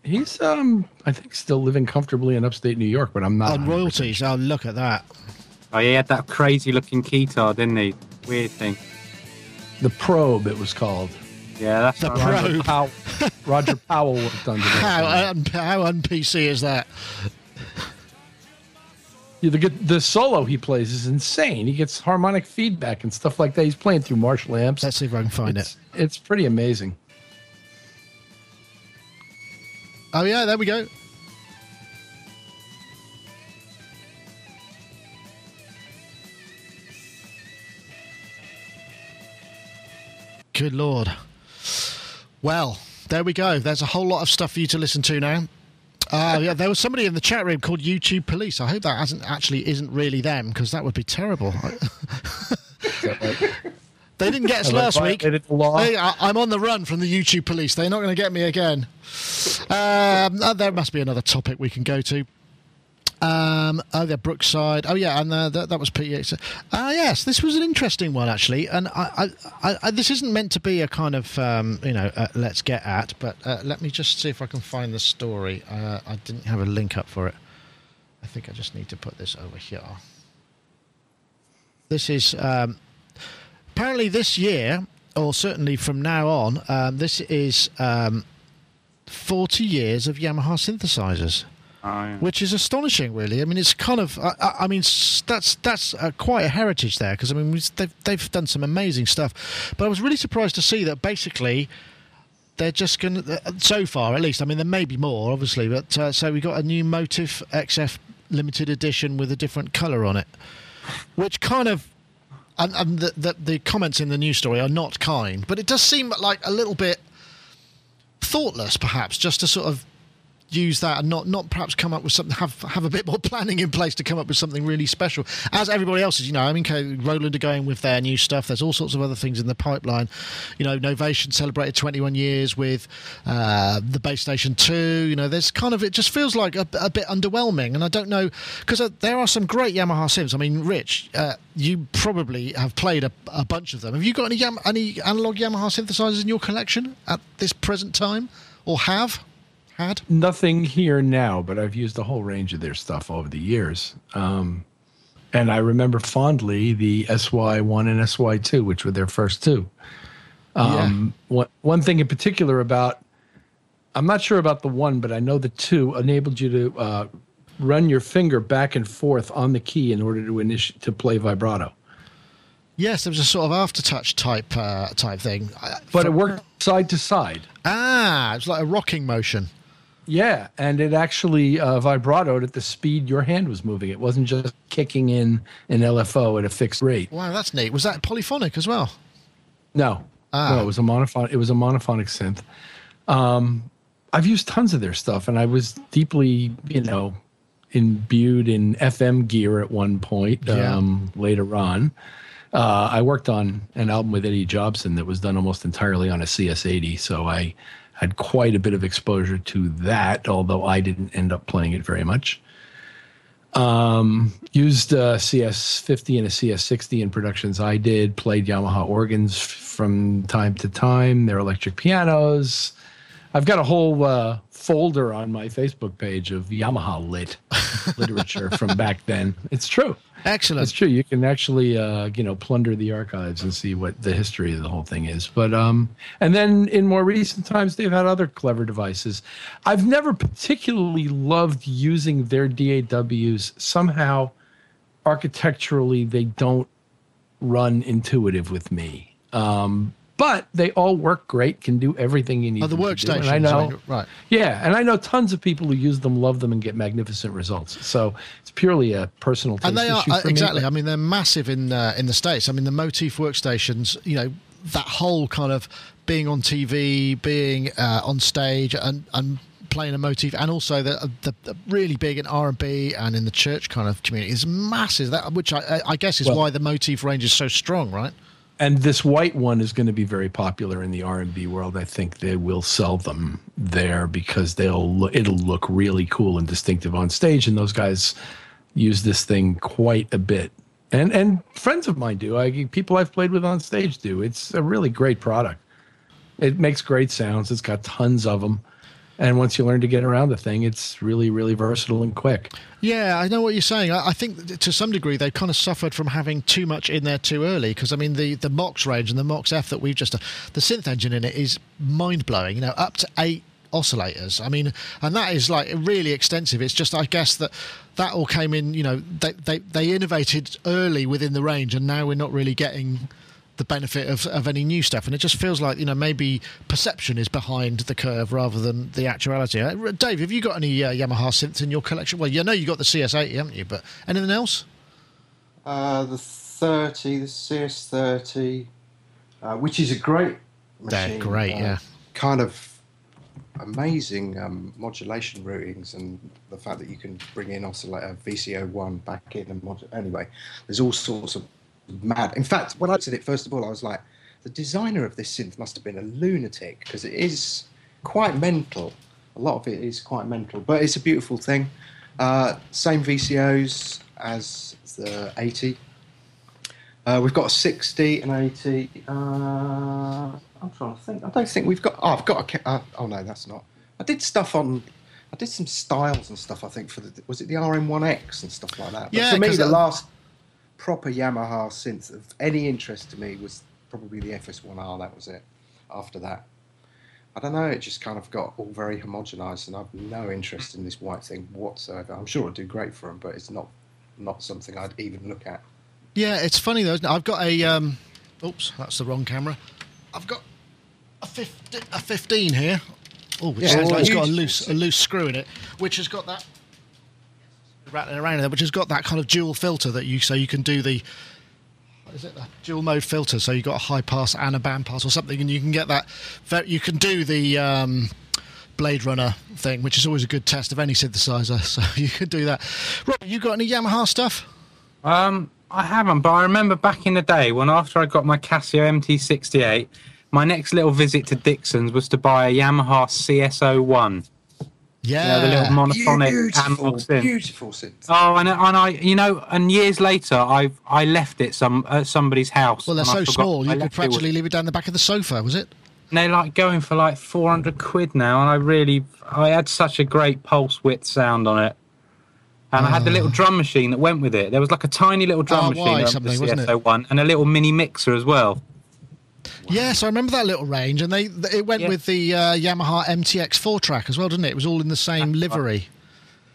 He's um I think still living comfortably in upstate New York, but I'm not On 100% royalties. Oh, look at that. Oh, he had that crazy looking guitar, didn't he? Weird thing. The probe it was called. Yeah, that's The right. Probe. Roger Powell, Roger Powell worked under How that. un, how un PC is that? Yeah, the gu- the solo he plays is insane. He gets harmonic feedback and stuff like that. He's playing through Marshall amps. Let's see if I can find it. it's, it's pretty amazing. Oh yeah, there we go. Good lord. Well, there we go. There's a whole lot of stuff for you to listen to now. Uh, yeah, there was somebody in the chat room called YouTube Police. I hope that hasn't actually isn't really them because that would be terrible. they didn't get us last week. Hey, I, am on the run from the YouTube Police. They're not going to get me again. Um, uh, there must be another topic we can go to. Um, oh, yeah, Brookside. Oh, yeah, and uh, that, that was Pete Yates. Uh, yes, this was an interesting one actually, and I, I, I, this isn't meant to be a kind of um, you know uh, let's get at, but uh, let me just see if I can find the story. Uh, I didn't have a link up for it. I think I just need to put this over here. This is um, apparently this year, or certainly from now on, um, this is um, 40 years of Yamaha synthesizers. Yeah. Which is astonishing, really. I mean, it's kind of. I, I mean, that's that's uh, quite a heritage there because I mean, they've they've done some amazing stuff. But I was really surprised to see that basically they're just going to, so far at least, I mean, there may be more, obviously, but uh, so we got a new Motif XF limited edition with a different colour on it, which kind of, and, and the, the, the, comments in the news story are not kind, but it does seem like a little bit thoughtless, perhaps, just to sort of use that and not not perhaps come up with something have have a bit more planning in place to come up with something really special as everybody else is. You know I mean Roland are going with their new stuff. There's all sorts of other things in the pipeline. You know Novation celebrated 21 years with uh, the Bass Station 2 you know there's kind of it just feels like a, a bit underwhelming. And I don't know because uh, there are some great Yamaha synths. I mean Rich uh, you probably have played a, a, bunch of them. Have you got any Yam- any analog Yamaha synthesizers in your collection at this present time? Or have had? Nothing here now, but I've used a whole range of their stuff over the years. Um, and I remember fondly the SY1 and SY2, which were their first two. Um, yeah. one, one thing in particular about, I'm not sure about the one, but I know the two enabled you to uh, run your finger back and forth on the key in order to initi- to play vibrato. Yes, it was a sort of aftertouch type uh, type thing, but it worked side to side. Ah, it's like a rocking motion. Yeah, and it actually uh, vibratoed at the speed your hand was moving. It wasn't just kicking in an LFO at a fixed rate. Wow, that's neat. Was that polyphonic as well? No, ah. no, it was a monophonic. It was a monophonic synth. Um, I've used tons of their stuff, and I was deeply, you know, imbued in FM gear at one point. Yeah. Um, later on, uh, I worked on an album with Eddie Jobson that was done almost entirely on a CS80, so I had quite a bit of exposure to that, although I didn't end up playing it very much. Um, used a CS50 and a CS60 in productions I did, played Yamaha organs from time to time, their electric pianos. I've got a whole uh, folder on my Facebook page of Yamaha lit literature from back then. It's true. Excellent. It's true. You can actually, uh, you know, plunder the archives and see what the history of the whole thing is. But um, and then in more recent times, they've had other clever devices. I've never particularly loved using their DAWs. Somehow, architecturally, they don't run intuitive with me. Um, but they all work great, can do everything you need. Oh, the workstation. I know, right? Yeah, and I know tons of people who use them, love them, and get magnificent results. So it's purely a personal taste and they are uh, exactly. Me. I mean, they're massive in uh, in the states. I mean, the Motif workstations. You know, that whole kind of being on TV, being uh, on stage, and and playing a motif, and also the, the, the really big in R and B and in the church kind of community is massive. That which I, I guess is well, why the motif range is so strong, right? And this white one is going to be very popular in the R&B world. I think they will sell them there because they'll it'll look really cool and distinctive on stage and those guys use this thing quite a bit. And and friends of mine do. I people I've played with on stage do. It's a really great product. It makes great sounds. It's got tons of them. And once you learn to get around the thing, it's really, really versatile and quick. Yeah, I know what you're saying. I, I think to some degree they kind of suffered from having too much in there too early. Because I mean, the the Mox range and the Mox F that we've just uh, the synth engine in it is mind blowing. You know, up to eight oscillators. I mean, and that is like really extensive. It's just, I guess that that all came in. You know, they they, they innovated early within the range, and now we're not really getting the benefit of, of any new stuff. And it just feels like, you know, maybe perception is behind the curve rather than the actuality. Uh, Dave, have you got any uh, Yamaha synths in your collection? Well, you know you got the CS80, haven't you? But anything else? Uh, the 30, the CS30, uh, which is a great machine. They're great, uh, yeah. Kind of amazing um, modulation routings and the fact that you can bring in oscillator VCO1 back in and mod- anyway, there's all sorts of mad. In fact, when I said it first of all, I was like, the designer of this synth must have been a lunatic because it is quite mental. A lot of it is quite mental, but it's a beautiful thing. Uh, same VCOs as the 80. Uh, we've got a 60 and 80. Uh, I'm trying to think. I don't think we've got. Oh, I've got a. Uh, oh no, that's not. I did stuff on. I did some styles and stuff. I think for the was it the RM1X and stuff like that. But Yeah, for me, the last proper Yamaha synth of any interest to me was probably the FS1R. That was it. After that, I don't know. It just kind of got all very homogenized, and I've no interest in this white thing whatsoever. I'm sure it'll do great for them, but it's not not something I'd even look at. Yeah, it's funny though. Isn't it? I've got a. Um, oops, that's the wrong camera. I've got a, 50, a 15 here. Oh, which Yeah, sounds like it's got a loose a loose screw in it, which has got that rattling around in there, which has got that kind of dual filter that you so you can do the. Is it the dual mode filter? So you've got a high pass and a band pass or something, and you can get that. You can do the. Um, Blade Runner thing, which is always a good test of any synthesizer, so you could do that. Rob, you got any Yamaha stuff? Um, I haven't, but I remember back in the day when after I got my Casio MT68, my next little visit to Dixon's was to buy a Yamaha CS01. Yeah, You know, the little monophonic beautiful, analog synth. beautiful synth. Oh, and, and I, you know, and years later, I I left it some at somebody's house. Well, they're so small, you I could left it practically leave it down the back of the sofa, was it? And they're like going for like 400 quid now, and I really, I had such a great pulse width sound on it. And I had the little ah. drum machine that went with it. There was like a tiny little drum Oh, machine why on the something, wasn't it? CSO one, and a little mini mixer as well. Yes, I remember that little range, and they it went Yeah. with the uh, Yamaha MTX four track as well, didn't it? It was all in the same livery.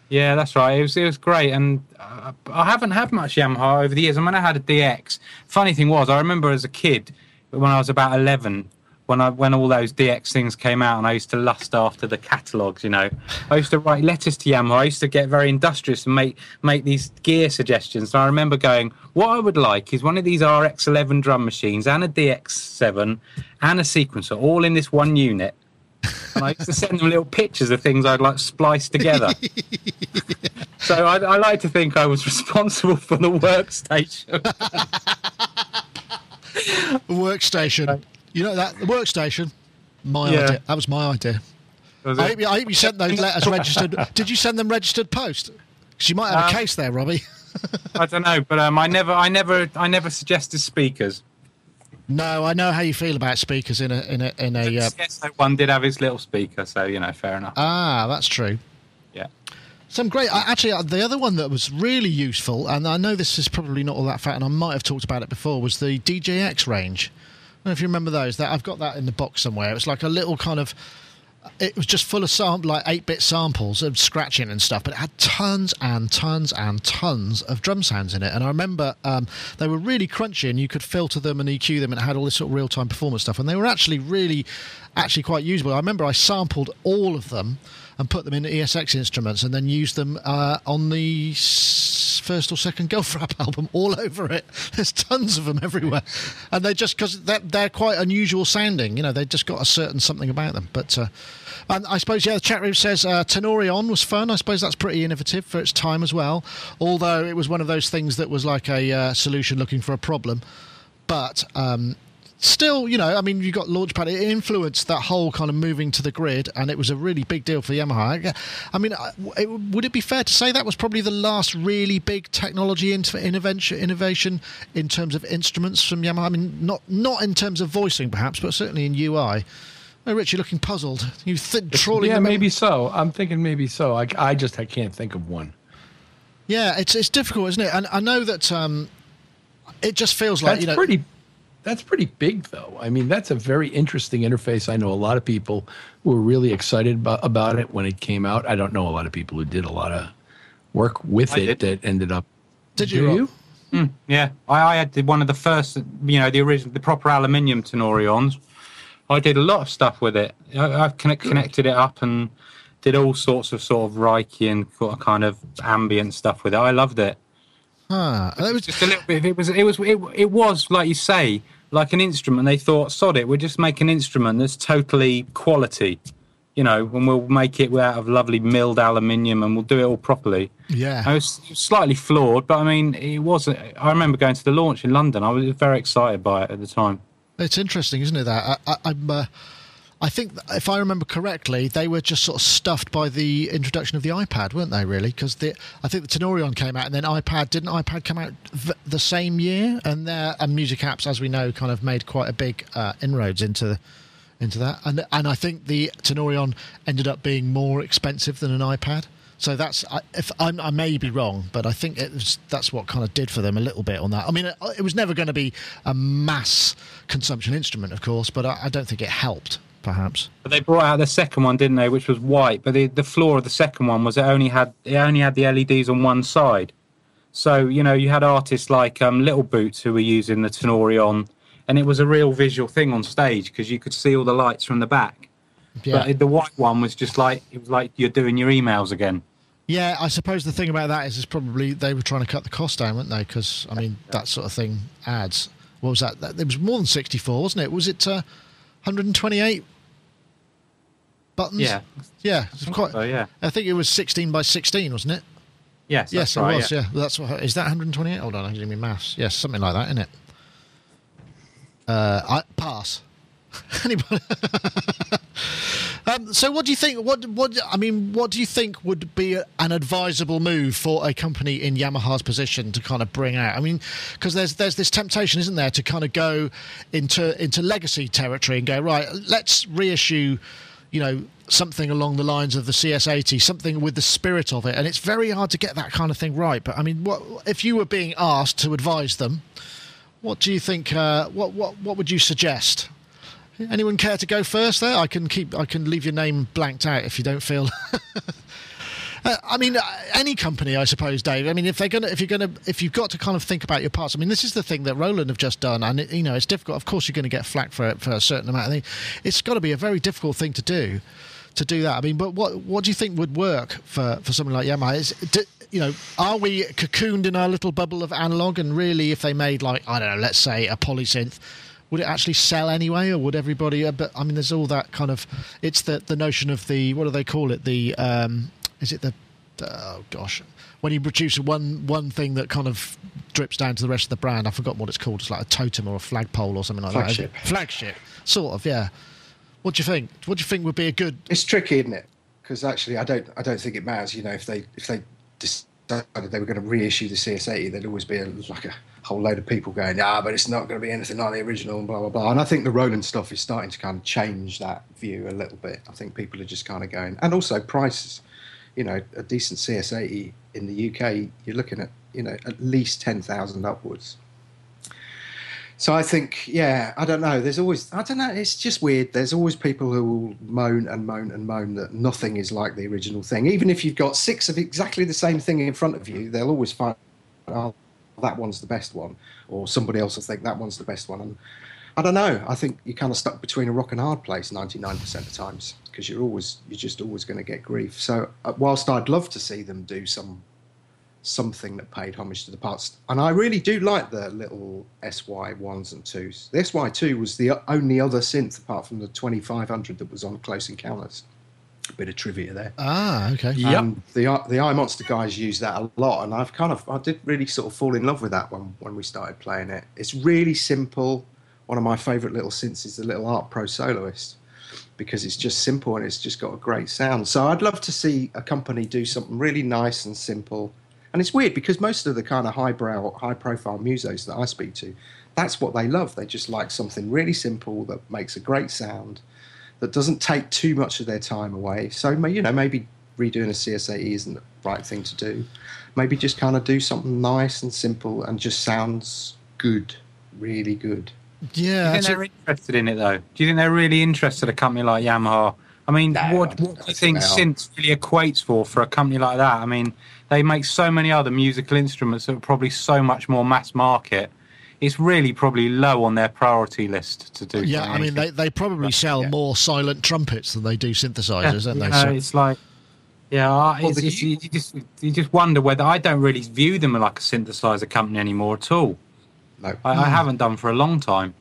Yeah, that's right. It was it was great, and uh, I haven't had much Yamaha over the years. I mean, I had a DX. Funny thing was, I remember as a kid when I was about eleven, when I when all those DX things came out, and I used to lust after the catalogs. You know, I used to write letters to Yamaha. I used to get very industrious and make make these gear suggestions. And I remember going, "What I would like is one of these RX11 drum machines and a DX7 and a sequencer, all in this one unit." and I used to send them little pictures of things I'd like spliced together. so I, I like to think I was responsible for the workstation. The workstation, you know that the workstation. My Yeah. idea. That was my idea. Was I hope, you, I hope you sent those letters registered. Did you send them registered post? Because you might have a Um, case there, Robbie. I don't know, but um, I never, I never, I never suggested speakers. No, I know how you feel about speakers in a in a in a. Uh, Yes, one did have his little speaker, so you know, fair enough. ah, that's true. yeah. Some great. I- Actually, uh, the other one that was really useful, and I know this is probably not all that fat, and I might have talked about it before, was the DJX range. If you remember those. That I've got that in the box somewhere. It was like a little kind of. It was just full of like eight bit samples of scratching and stuff, but it had tons and tons and tons of drum sounds in it. And I remember um, they were really crunchy, and you could filter them and EQ them, and it had all this sort of real time performance stuff. And they were actually really, actually quite usable. I remember I sampled all of them and put them in EXS instruments, and then used them uh, on the first or second Goldfrapp album all over it. There's tons of them everywhere, and they just because they're, they're quite unusual sounding. You know, they just got a certain something about them. But uh, and I suppose yeah, the chat room says uh, Tenorion was fun. I suppose that's pretty innovative for its time as well. Although it was one of those things that was like a uh, solution looking for a problem, but. Um, Still, you know, I mean, you got Launchpad. It influenced that whole kind of moving to the grid, and it was a really big deal for Yamaha. I mean, it, would it be fair to say that was probably the last really big technology in- innovation, innovation in terms of instruments from Yamaha? I mean, not not in terms of voicing, perhaps, but certainly in UI. Oh, Rich, you're looking puzzled. You th- trawling. yeah, maybe so. I'm thinking maybe so. I, I just I can't think of one. Yeah, it's it's difficult, isn't it? And I know that um, it just feels like That's you know. pretty. That's pretty big, though. I mean, that's a very interesting interface. I know a lot of people who were really excited about, about it when it came out. I don't know a lot of people who did a lot of work with I it did. that ended up. Did you, Do Rob? you? Yeah, I, I had one of the first, you know, the original, the proper aluminium Tenorions. I did a lot of stuff with it. I, I've connect, connected it up and did all sorts of sort of Reiki and sort of kind of ambient stuff with it. I loved it. Ah, that was- Just a little bit. It was. It was. It, it was like you say, like an instrument. They thought, sod it. We'll just make an instrument that's totally quality. you know, and we'll make it out of lovely milled aluminium, and we'll do it all properly. Yeah, I was slightly flawed, but I mean, it wasn't. I remember going to the launch in London. I was very excited by it at the time. It's interesting, isn't it? That I, am uh, I think if I remember correctly, they were just sort of stuffed by the introduction of the iPad, weren't they? Really, because the I think the Tenorion came out, and then iPad didn't iPad come out v- the same year, and their and music apps, as we know, kind of made quite a big uh, inroads into into that, and and I think the Tenorion ended up being more expensive than an iPad. So that's if I'm, i may be wrong, but I think it was, that's what kind of did for them a little bit on that. I mean, it, it was never going to be a mass consumption instrument, of course, but I, I don't think it helped perhaps. But they brought out the second one, didn't they? Which was white. But the the flaw of the second one was it only had it only had the LEDs on one side. So you know you had artists like um, Little Boots who were using the Tenorion, and it was a real visual thing on stage because you could see all the lights from the back. Yeah. But the white one was just like it was like you're doing your emails again. Yeah, I suppose the thing about that is, is probably they were trying to cut the cost down, weren't they? Because I mean, that sort of thing adds. What was that? It was more than sixty-four, wasn't it? Was it uh, 128 buttons? Yeah. Yeah. It's quite, so, yeah. I think it was 16 by 16, wasn't it? Yes. Yes, right, it was. Yeah. yeah. That's what. Is that 128? Hold on, I didn't mean maths. Yes, something like that, isn't it? Uh, I pass. Anybody? um, so, what do you think? What, what? I mean, what do you think would be an advisable move for a company in Yamaha's position to kind of bring out? I mean, because there's there's this temptation, isn't there, to kind of go into into legacy territory and go right. Let's reissue you know, something along the lines of the CS80, something with the spirit of it. And it's very hard to get that kind of thing right. But I mean, what if you were being asked to advise them? What do you think? Uh, what what what would you suggest? Anyone care to go first? There, I can keep. I can leave your name blanked out if you don't feel. Uh, I mean, uh, any company, I suppose, Dave. I mean, if they're gonna, if you're gonna, if you've got to kind of think about your parts. I mean, this is the thing that Roland have just done, and it, you know, it's difficult. Of course, you're going to get flack for it for a certain amount. Of it's got to be a very difficult thing to do, to do that. I mean, but what what do you think would work for for something like Yamaha? Is do, you know, are we cocooned in our little bubble of analog? And really, if they made like I don't know, let's say a polysynth would it actually sell anyway, or would everybody? Uh, but I mean, there's all that kind of. It's the the notion of the what do they call it? The um, is it the oh gosh when you produce one one thing that kind of drips down to the rest of the brand i forgot what it's called it's like a totem or a flagpole or something like flagship. that flagship sort of yeah what do you think what do you think would be a good it's tricky isn't it because actually i don't i don't think it matters you know if they if they decided they were going to reissue the cs80 there'd always be a, like a whole load of people going ah but it's not going to be anything like the original and blah blah blah and i think the roland stuff is starting to kind of change that view a little bit i think people are just kind of going and also prices you know, a decent CS80 in the UK, you're looking at, you know, at least 10,000 upwards. So I think, yeah, I don't know. There's always, I don't know. It's just weird. There's always people who will moan and moan and moan that nothing is like the original thing. Even if you've got six of exactly the same thing in front of you, they'll always find, oh, that one's the best one, or somebody else will think that one's the best one. And I don't know. I think you're kind of stuck between a rock and hard place 99% of the times because you're always you're just always going to get grief. So uh, whilst I'd love to see them do some something that paid homage to the past, and I really do like the little SY ones and twos. The SY two was the only other synth apart from the 2500 that was on Close Encounters. A bit of trivia there. Ah, okay. Yep. Um, the the I Monster guys use that a lot, and I've kind of I did really sort of fall in love with that one when we started playing it. It's really simple. One of my favourite little synths is the little ARP Pro Soloist because it's just simple and it's just got a great sound. So I'd love to see a company do something really nice and simple. And it's weird because most of the kind of highbrow, high profile musos that I speak to, that's what they love. They just like something really simple that makes a great sound, that doesn't take too much of their time away. So, you know, maybe redoing a CS80 isn't the right thing to do. Maybe just kind of do something nice and simple and just sounds good, really good. Yeah, do you think they're interested in it though? Do you think they're really interested? A company like Yamaha. I mean, no, what, what do you think synth really equates for for a company like that? I mean, they make so many other musical instruments that are probably so much more mass market. It's really probably low on their priority list to do. Yeah, I mean, they, they probably sell yeah. more silent trumpets than they do synthesizers, yeah, don't they? Know, so. It's like, yeah, well, it's, it's, you, you, just you just wonder whether I don't really view them like a synthesizer company anymore at all. No. I, I, haven't done for a long time.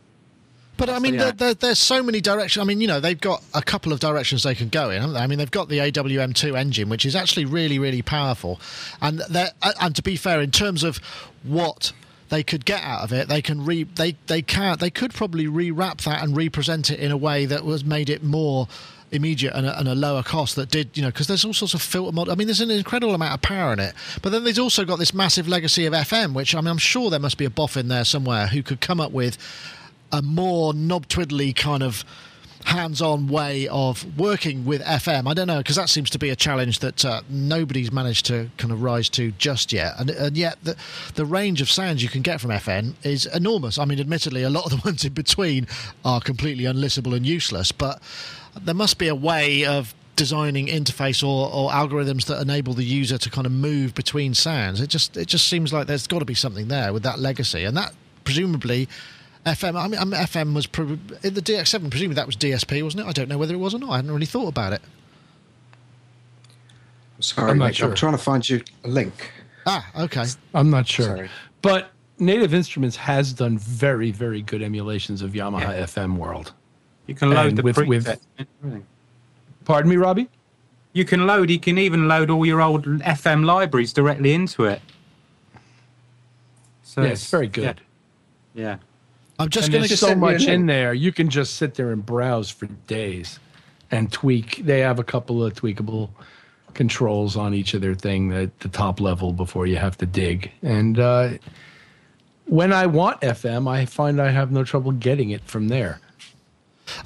But I mean, yeah. there, there, there's so many directions. I mean, you know, they've got a couple of directions they can go in, haven't they? I mean, they've got the AWM2 engine, which is actually really, really powerful. And they're, uh, and to be fair, in terms of what they could get out of it, they can re they they can't. they could probably rewrap that and represent it in a way that was made it more immediate and a, and a lower cost that did you know because there's all sorts of filter mod I mean there's an incredible amount of power in it but then there's also got this massive legacy of FM which I mean I'm sure there must be a boff in there somewhere who could come up with a more knob twiddly kind of hands-on way of working with FM. I don't know because that seems to be a challenge that uh, nobody's managed to kind of rise to just yet. And, and yet the the range of sounds you can get from FM is enormous. I mean, admittedly, a lot of the ones in between are completely unlistenable and useless, but there must be a way of designing interface or, or algorithms that enable the user to kind of move between sounds. It just it just seems like there's got to be something there with that legacy, and that presumably FM. I mean, I mean FM was pro- in the DX7. Presumably that was DSP, wasn't it? I don't know whether it was or not. I hadn't really thought about it. Sorry, I'm not sure. I'm trying to find you a link. Ah, okay. I'm not sure. Sorry. But Native Instruments has done very, very good emulations of Yamaha Yeah. FM World. You can load And the with- with- presets. Pardon me, Robbie? You can load. You can even load all your old FM libraries directly into it. So yeah, it's very good. Yeah. yeah. I'm just and going to there's so send you a much in there. You can just sit there and browse for days and tweak. They have a couple of tweakable controls on each of their thing at the top level before you have to dig. And uh, when I want FM, I find I have no trouble getting it from there.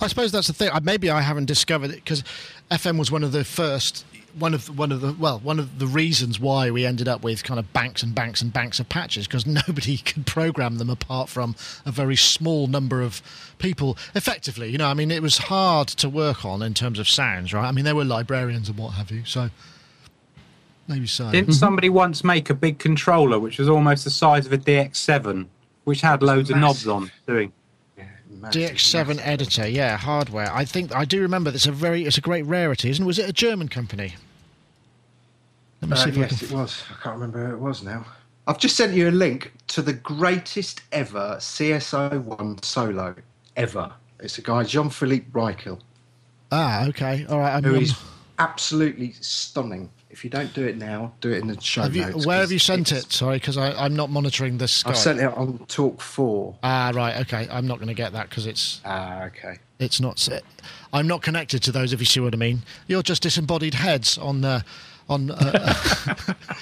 I suppose that's the thing. Maybe I haven't discovered it because FM was one of the first, one of one of the well, one of the reasons why we ended up with kind of banks and banks and banks of patches because nobody could program them apart from a very small number of people. Effectively, you know, I mean, it was hard to work on in terms of sounds, right? I mean, there were librarians and what have you, so maybe so. Didn't mm-hmm. somebody once make a big controller which was almost the size of a DX7, which had loads of knobs on doing? Massive, DX7 massive. editor, yeah, hardware. I think I do remember. That's a very, it's a great rarity, isn't it? Was it a German company? Let me Uh, see if I yes, can. it was. I can't remember who it was now. I've just sent you a link to the greatest ever CS01 solo ever. It's a guy, Jean Philippe Rykiel, Ah, okay, all right. I'm, who I'm- absolutely stunning. If you don't do it now, do it in the show have you, notes. where have 'cause you sent it? Sorry, because I'm not monitoring this. Skype. I've sent it on Talk 4. Ah, right. Okay, I'm not going to get that because it's Ah, okay. it's not. I'm not connected to those. If you see what I mean, you're just disembodied heads on. Uh, on uh,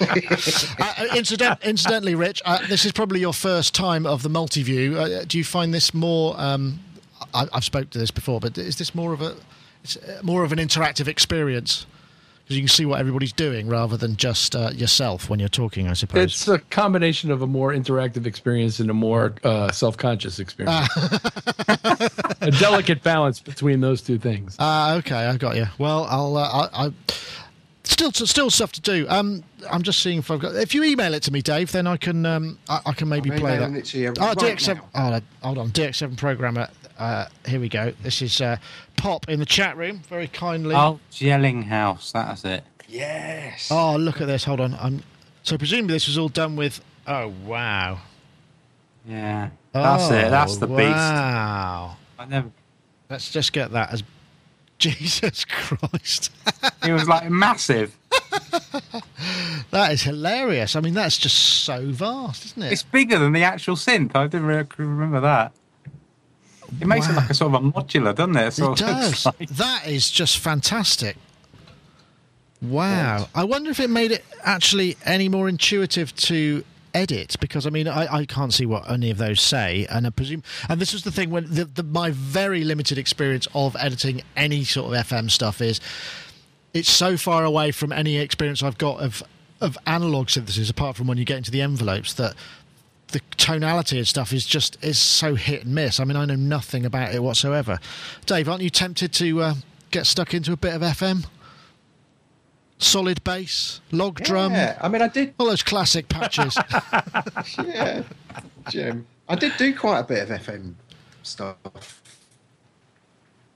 uh, incident, incidentally, Rich, uh, this is probably your first time of the multi-view. Uh, do you find this more? Um, I, I've spoke to this before, but is this more of a it's uh, more of an interactive experience? Because you can see what everybody's doing rather than just uh, yourself when you're talking. I suppose. It's a combination of a more interactive experience and a more uh, self-conscious experience. a delicate balance between those two things. Ah, okay, I got you. Well, I'll. Uh, I, I still, still stuff to do. Um, I'm just seeing if I've got. If you email it to me, Dave, then I can. Um, I, I can maybe I'm play that. emailing it to you oh, right DX7. now. Oh, hold on, DX7 programmer. Uh, here we go. This is uh, Pop in the chat room, very kindly. Oh, Jellinghaus, that's it. Yes. Oh, look at this. Hold on. I'm. So presumably this was all done with. Oh wow. Yeah, that's it. That's the Oh, beast. Wow. I never. Let's just get that as. Jesus Christ. It was like massive. that is hilarious. I mean, that's just so vast, isn't it? It's bigger than the actual synth. I didn't really remember that. It makes it like a sort of a modular, doesn't it? It Sort does. like- That is just fantastic. Wow. I wonder if it made it actually any more intuitive to edit because I mean I, I can't see what any of those say and I presume and this was the thing when the, the, my very limited experience of editing any sort of FM stuff is it's so far away from any experience I've got of of analog synthesis apart from when you get into the envelopes that the tonality and stuff is just is so hit and miss. I mean, I know nothing about it whatsoever. Dave, aren't you tempted to uh, get stuck into a bit of FM? Solid bass, log drum, Yeah, I mean, I did. all those classic patches. Yeah, Jim. I did do quite a bit of FM stuff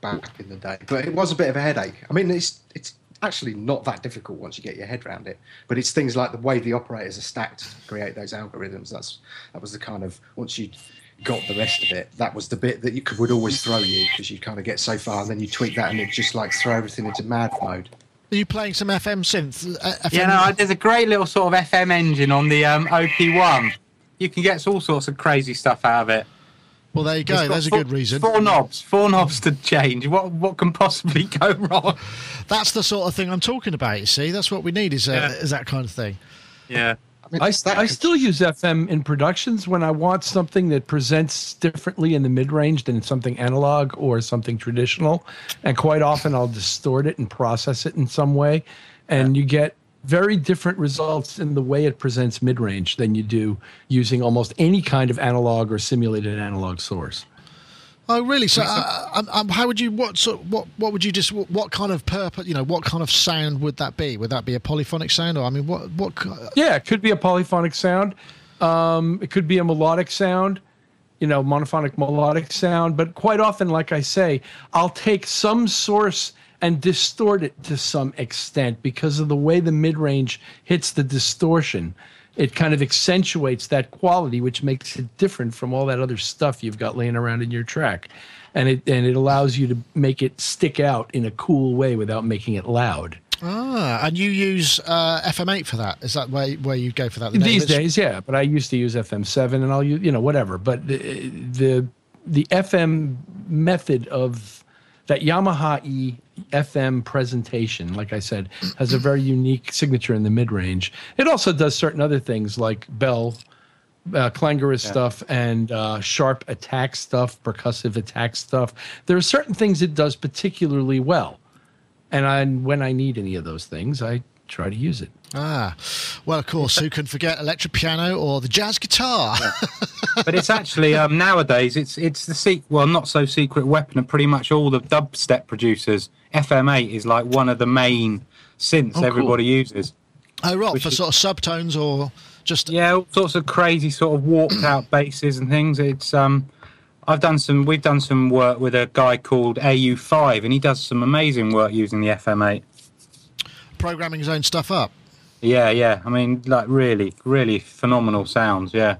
back in the day, but it was a bit of a headache. I mean, it's it's actually not that difficult once you get your head around it. But it's things like the way the operators are stacked to create those algorithms. That's that was the kind of once you got the rest of it. That was the bit that you could, would always throw you because you kind of get so far and then you tweak that and it just like throw everything into mad mode. Are you playing some FM synth? Uh, FM? Yeah, no, there's a great little sort of FM engine on the um, OP1. You can get all sorts of crazy stuff out of it. Well, there you go. There's a four- good reason. Four knobs, four knobs to change. What what can possibly go wrong? That's the sort of thing I'm talking about. You see, that's what we need is, uh, Yeah. is that kind of thing. Yeah. I that I still use FM in productions when I want something that presents differently in the mid range than something analog or something traditional. And quite often I'll distort it and process it in some way. And you get very different results in the way it presents mid range than you do using almost any kind of analog or simulated analog source. Oh, really? So, uh, um, um, how would you? What sort? What? What would you just? What, what kind of purpose? You know, what kind of sound would that be? Would that be a polyphonic sound, or I mean, what? What? Yeah, it could be a polyphonic sound. Um, it could be a melodic sound, you know, monophonic melodic sound. But quite often, like I say, I'll take some source and distort it to some extent because of the way the mid range hits the distortion. It kind of accentuates that quality, which makes it different from all that other stuff you've got laying around in your track. And it and it allows you to make it stick out in a cool way without making it loud. Ah, and you use uh, FM8 for that? Is that where where you go for that? The These days, yeah, but I used to use FM7 and I'll use, you know, whatever. But the the, the FM method of that Yamaha E FM presentation, like I said, has a very unique signature in the mid range. It also does certain other things like Bell, uh, clangorous stuff, and uh, sharp attack stuff, percussive attack stuff. There are certain things it does particularly well. And I, when I need any of those things, I try to use it. Ah, well, of course, who can forget electric piano or the jazz guitar? but it's actually um, nowadays it's it's the sec- well not so secret weapon of pretty much all the dubstep producers. FM8 is like one of the main synths Oh, cool. everybody uses. oh, right, for is- sort of subtones or just Yeah, all sorts of crazy sort of warped out basses and things. It's um, I've done some. We've done some work with a guy called AU5, and he does some amazing work using the FM8. Programming his own stuff up. Yeah, yeah. I mean, like really, really phenomenal sounds. Yeah,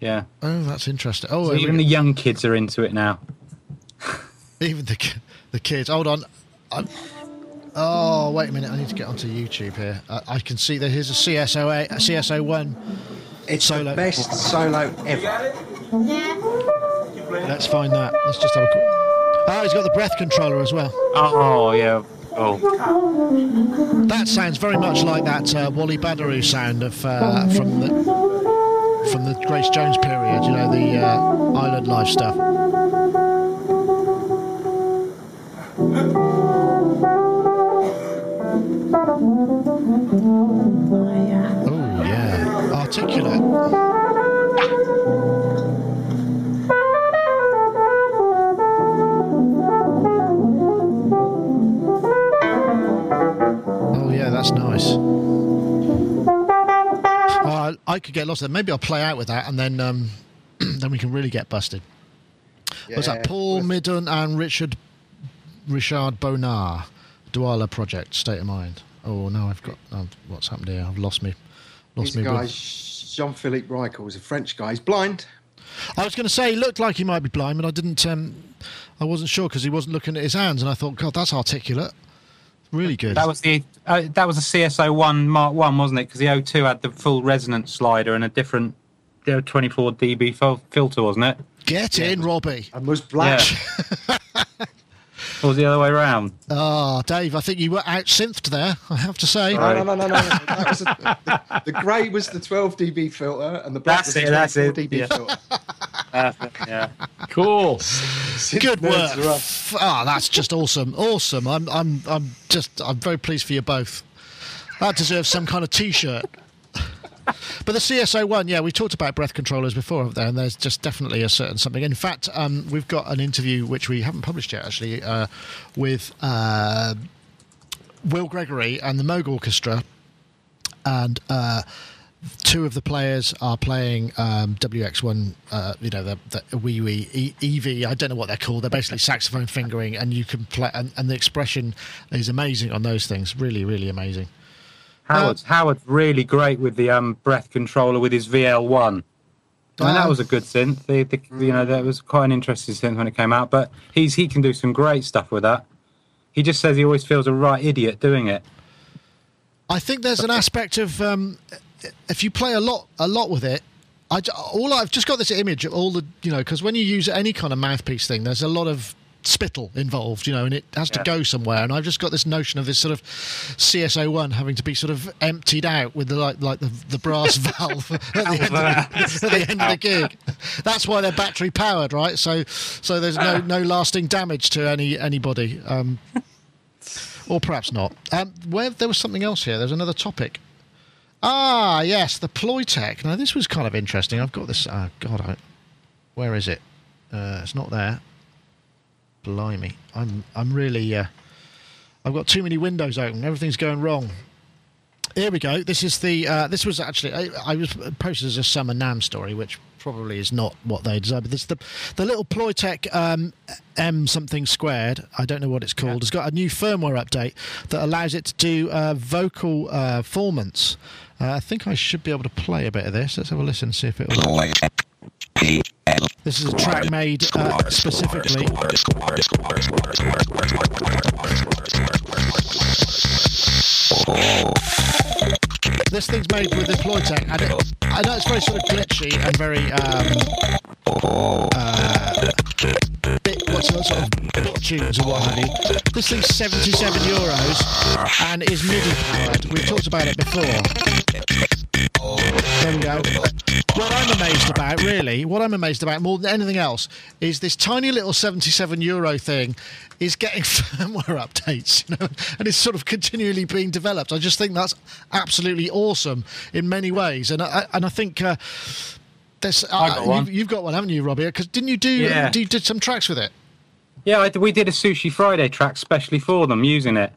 yeah. Oh, that's interesting. Oh, So here we even the young kids are into it now. even the the kids. Hold on. i oh, wait a minute. I need to get onto YouTube here. Uh, I can see that here's a CSO a CS01. It's Solo. the best solo ever. Let's find that. Let's just have a. Quick... Oh, he's got the breath controller as well. Oh yeah. Oh, That sounds very much like that uh, Wally Badarou sound of uh, from the from the Grace Jones period. You know the uh, Island Life stuff. Oh yeah, articulate. I, I could get lost there. Maybe I'll play out with that, and then um, then we can really get busted. Was that Yeah. Paul Midden and Richard Richard Bona, Douala Project State of Mind? Oh no, I've got oh, what's happened here? I've lost me. Lost He's a me. guy, with- Jean-Philippe Rykiel, is a French guy. He's blind. I was going to say he looked like he might be blind, but I didn't. Um, I wasn't sure because he wasn't looking at his hands, and I thought, God, that's articulate. Really good. that was the uh, that was a CS01 Mark One, wasn't it? Because the O2 had the full resonance slider and a different, you 24 dB filter, wasn't it? Get in, Robbie. And was black. Yeah. Or was the other way around? Ah, Dave, I think you were out synthed there. I have to say. No, no, no, no, no. That was a, the, the grey was the 12 dB filter, and the black That's was it, the that's 24 it, dB yeah. filter. yeah. Cool. Synth Good work. are up. Ah, that's just awesome. Awesome. I'm, I'm, I'm just, I'm very pleased for you both. That deserves some kind of T-shirt. But the CS01, yeah, we talked about breath controllers before, haven't there? And there's just definitely a certain something. In fact, um, we've got an interview which we haven't published yet, actually, uh, with uh, Will Gregory and the Moog Orchestra, and uh, two of the players are playing um, WX1, uh, you know, the, the wee wee e- EV. I don't know what they're called. They're basically saxophone fingering, and you can play, and, and the expression is amazing on those things. Really, really amazing. Howard's Howard's really great with the um breath controller with his VL1. I mean, that Um, was a good synth. The, the, You know, that was quite an interesting synth when it came out. But he's he can do some great stuff with that. He just says he always feels a right idiot doing it. I think there's an aspect of um, if you play a lot, a lot with it. I all I've just got this image of all the you know because when you use any kind of mouthpiece thing, there's a lot of spittle involved, you know, and it has to go somewhere. And I've just got this notion of this sort of CS01 having to be sort of emptied out with the like like the, the brass valve at the, end of the, at the end of the gig. That's why they're battery powered, right? So so there's no no lasting damage to any anybody. Um, or perhaps not. Um, where there was something else here. There's another topic. Ah, yes, the Ploytec. Now this was kind of interesting. I've got this. Oh God, I, where is it? Uh, it's not there. Blimey, I'm I'm really. Uh, I've got too many windows open. Everything's going wrong. Here we go. This is the. Uh, this was actually. I, I was posted as a Summer NAMM story, which probably is not what they deserve. But this the the little Ploytec um, M something squared. I don't know what it's called. It's got a new firmware update that allows it to do uh, vocal uh, performance. Uh, I think I should be able to play a bit of this. Let's have a listen and see if it will. This is a track made uh, specifically. This thing's made with the Ploytec, and it, I know it's very sort of glitchy and very um, uh, bit, what's sort of tunes or what have you. This thing's 77 euros and is MIDI powered. We've talked about it before. There we go. What I'm amazed about, really, what I'm amazed about more than anything else, is this tiny little 77 euro thing is getting firmware updates, you know, and it's sort of continually being developed. I just think that's absolutely awesome in many ways, and I and I think. Uh, there's, uh, I got one. You've, you've got one, haven't you, Robbie? Because didn't you do? Yeah. You did some tracks with it. Yeah, I, we did a Sushi Friday track specially for them using it,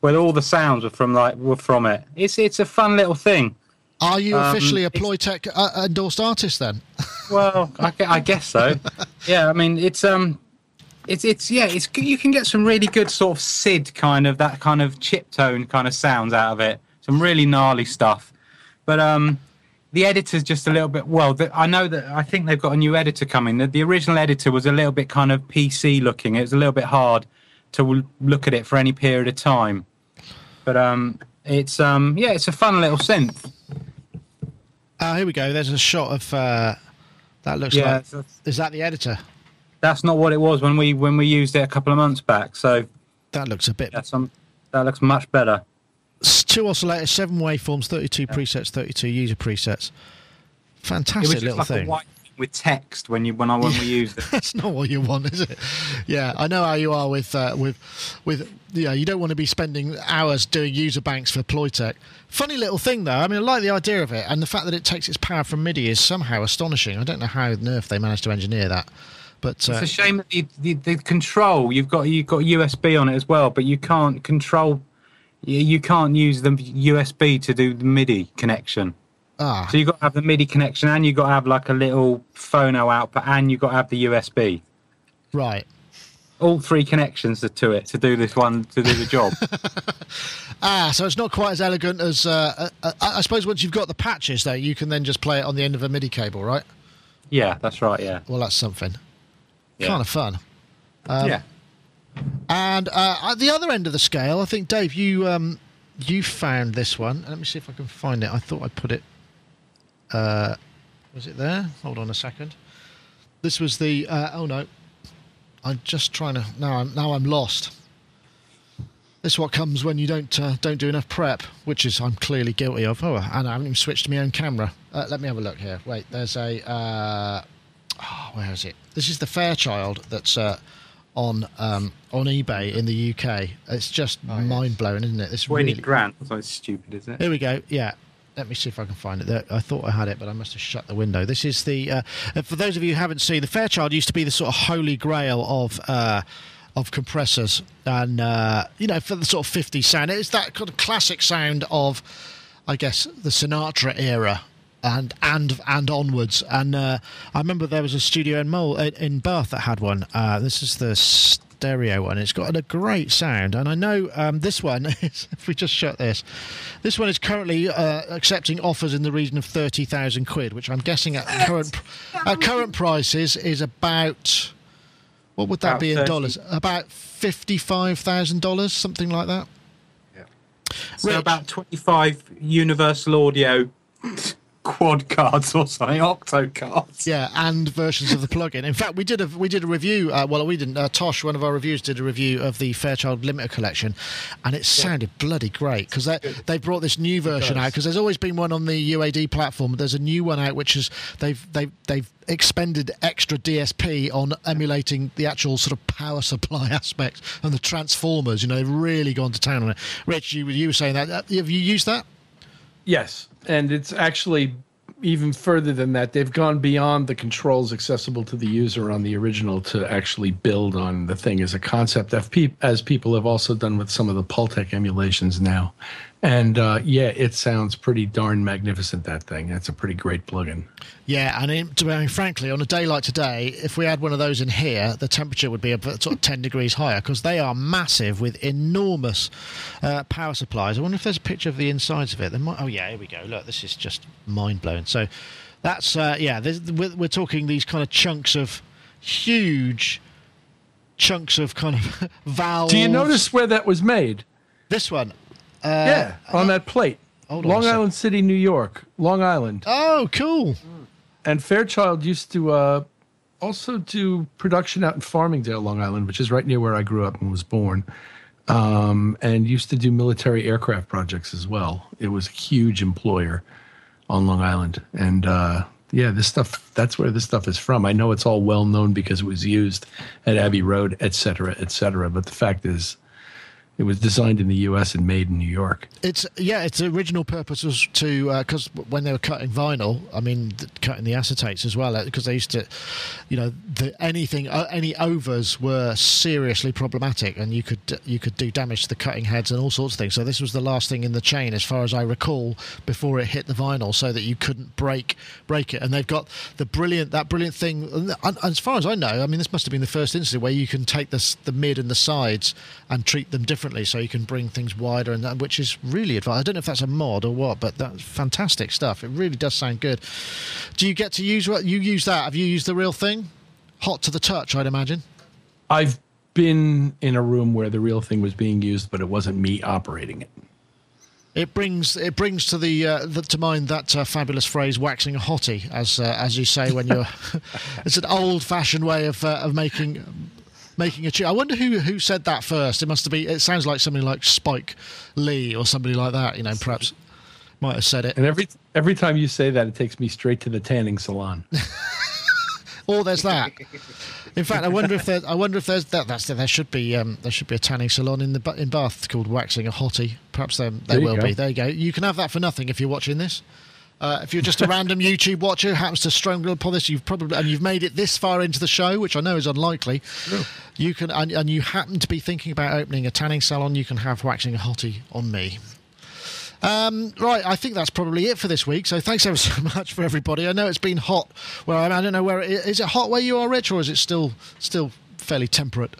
where all the sounds were from like were from it. It's it's a fun little thing. Are you Um, officially a Ploytec uh, endorsed artist then? Well, I, I guess so. Yeah, I mean it's um, it's it's yeah, it's you can get some really good sort of SID kind of that kind of chip tone kind of sounds out of it. Some really gnarly stuff, but um. The editor's just a little bit well. The, I know that I think they've got a new editor coming. The, the original editor was a little bit kind of PC looking. It was a little bit hard to look at it for any period of time. But um, it's um, yeah, it's a fun little synth. Uh, here we go. There's a shot of uh, that. Looks Yeah, like is that the editor? That's not what it was when we when we used it a couple of months back. So That looks a bit. that's um, that looks much better. Two oscillators, seven waveforms, 32 presets, 32 user presets. Fantastic little like thing. a white thing with text when you when I when we used it. That's not what you want, is it? Yeah, I know how you are with uh, with with. Yeah, you don't want to be spending hours doing user banks for Ploytec. Funny little thing, though. I mean, I like the idea of it, and the fact that it takes its power from MIDI is somehow astonishing. I don't know how nerf they managed to engineer that, but uh, It's a shame that the, the, the control you've got you've got USB on it as well, but you can't control. You, you can't use the USB to do the MIDI connection. ah, So you've got to have the MIDI connection, and you've got to have like a little phono output, and you've got to have the USB. right. All three connections are to it to do this one to do the job. Ah, so it's not quite as elegant as. Uh, uh, I I suppose once you've got the patches, though, you can then just play it on the end of a MIDI cable, right? yeah, that's right. Yeah. Well, that's something. Yeah. Kind of fun. Um, yeah. And uh, at the other end of the scale, I think Dave, you um, you found this one. Let me see if I can find it. I thought I put it. Uh, was it there? Hold on a second. This was the. Uh, oh no, I'm just trying to. Now I'm now I'm lost. This is what comes when you don't uh, don't do enough prep, which is I'm clearly guilty of. Oh, and I haven't even switched to my own camera. Uh, let me have a look here. Wait, there's a. Uh, oh, where is it? This is the Fairchild that's uh, on um, on eBay in the UK. It's just mind blowing, isn't it? It's Twenty really. grand. That's like stupid, isn't it? Here we go. Yeah. Let me see if I can find it. There, I thought I had it, but I must have shut the window. This is the. Uh, uh, for those of you who haven't seen, the Fairchild used to be the sort of holy grail of uh, of compressors, and uh, you know, for the sort of 50s sound, it's that kind of classic sound of, I guess, the Sinatra era. And and and onwards, and uh, I remember there was a studio in Mole in Bath that had one. Uh, this is the stereo one. It's got a great sound, and I know um, this one. Is, if we just shut this, this one is currently uh, accepting offers in the region of thirty thousand quid, which I'm guessing at current at current prices is about what would that About be in 30. dollars? About fifty-five thousand dollars, something like that. So Rich. about 25 Universal Audio quad cards or something, octo cards. Yeah, and versions of the plugin. In fact, we did a we did a review. Uh, well, we didn't. Uh, Tosh, one of our reviewers, did a review of the Fairchild Limiter collection, and it sounded bloody great because they they brought this new version out because there's always been one on the UAD platform. But there's a new one out which is they've they've they've expended extra DSP on emulating the actual sort of power supply aspect and the transformers. You know, they've really gone to town on it. Rich, you you were saying that. Uh, Have you used that? Yes, and it's actually even further than that. They've gone beyond the controls accessible to the user on the original to actually build on the thing as a concept, as people have also done with some of the Pultec emulations now. And uh, yeah, it sounds pretty darn magnificent. That thing. That's a pretty great plugin. Yeah, and it, to be frankly, on a day like today, if we had one of those in here, the temperature would be about sort of 10 degrees higher because they are massive with enormous uh, power supplies. I wonder if there's a picture of the insides of it. Might, oh, yeah, here we go. Look, this is just mind blowing. So that's, uh, yeah, we're, we're talking these kind of chunks of huge chunks of kind of valves. Do you notice where that was made? this one? Uh, yeah, on that plate. hold Long. Island City, New York. Long Island. Oh, cool. And Fairchild used to uh, also do production out in Farmingdale, Long Island, which is right near where I grew up and was born. Um, and used to do military aircraft projects as well. It was a huge employer on Long Island. And uh, yeah, this stuff, that's where this stuff is from. I know it's all well known because it was used at Abbey Road, et cetera, et cetera. But the fact is, it was designed in the U.S. and made in New York. It's yeah. Its original purpose was to uh, because when they were cutting vinyl, I mean, cutting the acetates as well, uh, because they used to, you know, the, anything, uh, any overs were seriously problematic, and you could uh, you could do damage to the cutting heads and all sorts of things. So this was the last thing in the chain, as far as I recall, before it hit the vinyl, so that you couldn't break break it. And they've got the brilliant that brilliant thing. and- and as far as I know, I mean, this must have been the first instance where you can take this the mid and the sides and treat them differently, so you can bring things wider, and that, which is really advanced. I don't know if that's a mod or what, but that's fantastic stuff. It really does sound good. Do you get to use what you use that? Have you used the real thing? Hot to the touch, I'd imagine. I've been in a room where the real thing was being used, but it wasn't me operating it. It brings it brings to the, uh, the to mind that uh, fabulous phrase "waxing a hottie," as uh, as you say when you're. it's an old-fashioned way of uh, of making making a tune. I wonder who who said that first. It must have been. It sounds like somebody like Spike Lee or somebody like that. You know, perhaps might have said it. And every every time you say that, it takes me straight to the tanning salon. Or there's that. In fact, I wonder if there. I wonder if there's that. That's there should be. Um, there should be a tanning salon in the in Bath called Waxing a Hottie. Perhaps there, there There will go. be. There you go. You can have that for nothing if you're watching this. Uh, if you're just a random YouTube watcher who happens to stumble upon this, you've probably and you've made it this far into the show, which I know is unlikely. You can and, and you happen to be thinking about opening a tanning salon. You can have waxing a hottie on me. Um, right, I think that's probably it for this week. So thanks ever so much for everybody. I know it's been hot. Well, I, I don't know where it is. Is it hot where you are, Rich, or is it still still fairly temperate?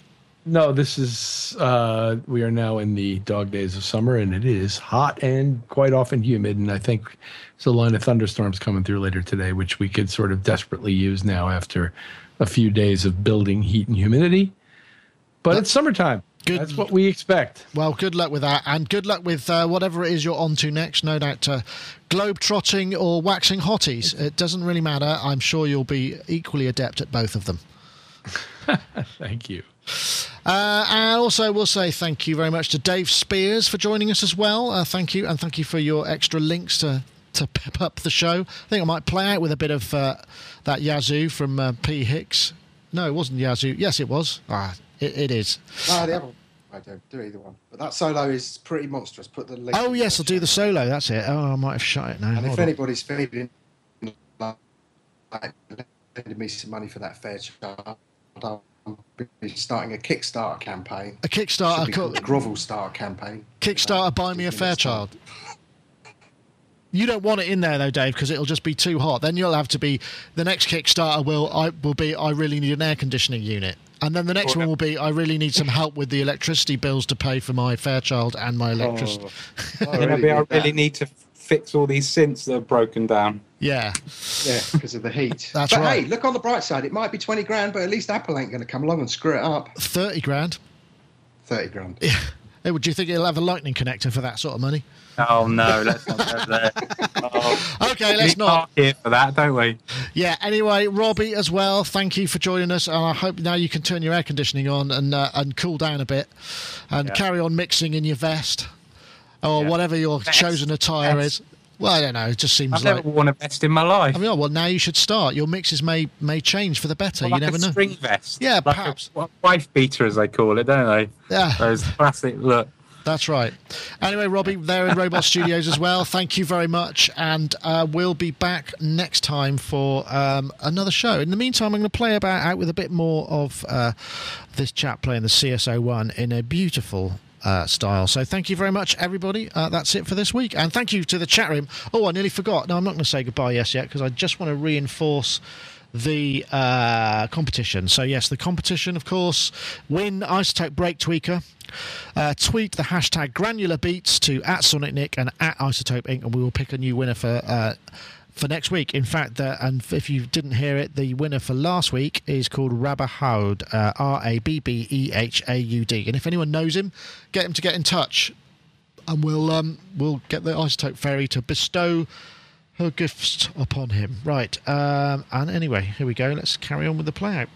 no, this is uh, we are now in the dog days of summer, and it is hot and quite often humid. And I think there's a line of thunderstorms coming through later today, which we could sort of desperately use now after a few days of building heat and humidity. But it's summertime. Good. That's what we expect. Well, good luck with that, and good luck with uh, whatever it is you're on to next. No doubt, uh, globe trotting or waxing hotties. It doesn't really matter. I'm sure you'll be equally adept at both of them. Thank you. Uh, and also, we'll say thank you very much to Dave Spiers for joining us as well. Uh, thank you, and thank you for your extra links to to pep up the show. I think I might play out with a bit of uh, that Yazoo from uh, P Hicks. No, it wasn't Yazoo. Yes, it was. Ah, it, it is. No, the other one. I don't do either one. But that solo is pretty monstrous. Put the link. Oh yes, I'll do the solo. That's it. Oh, I might have shot it now. And Hold if on. anybody's feeling like lending me some money for that Fairchild, I'll be starting a Kickstarter campaign. a Kickstarter, call, called Grovel Star campaign. Kickstarter, buy me a Fairchild. You don't want it in there though, Dave, because it'll just be too hot. Then you'll have to be the next Kickstarter will I will be I really need an air conditioning unit, And then the next one will be I really need some help with the electricity bills to pay for my Fairchild and my electricity. Oh. I, really, I really need to fix all these synths that are broken down. Yeah. Yeah, because of the heat. That's but right. hey, look on the bright side. It might be 20 grand, but at least Apple ain't going to come along and screw it up. 30 grand. 30 grand. Yeah. Hey, would you think it'll have a lightning connector for that sort of money? Oh no, let's not go there. Oh. Okay, let's not. here for that, don't we? Yeah. Anyway, Robbie as well. Thank you for joining us, and I hope now you can turn your air conditioning on and uh, and cool down a bit, and Yeah. carry on mixing in your vest or Yeah. whatever your Vest. chosen attire Vest. is. Well, I don't know. It just seems I've like. never worn a vest in my life. I mean, oh, well, now you should start. Your mixes may may change for the better. Well, you never a know. string vest. Yeah, like perhaps. A, wife beater, as they call it, don't they? Yeah. Those classic look. That's right. Anyway, Robbie, there in Robot Studios as well. Thank you very much, and uh, we'll be back next time for um, another show. In the meantime, I'm going to play about out with a bit more of uh, this chap playing the CS01 in a beautiful. Uh, style. So, thank you very much, everybody. Uh, that's it for this week, and thank you to the chat room. Oh, I nearly forgot. No, I'm not going to say goodbye yes yet because I just want to reinforce the uh, competition. So, yes, the competition, of course, win iZotope Break Tweaker. Uh, tweet the hashtag granular beats to at Sonic Nick and at iZotope Inc. and we will pick a new winner for uh, for next week. In fact, and if you didn't hear it, the winner for last week is called Rabbahaud, uh, R A B B E H A U D. And if anyone knows him, get him to get in touch, and we'll um, we'll get the iZotope Fairy to bestow her gifts upon him. Right. Um, and anyway, here we go. Let's carry on with the play out.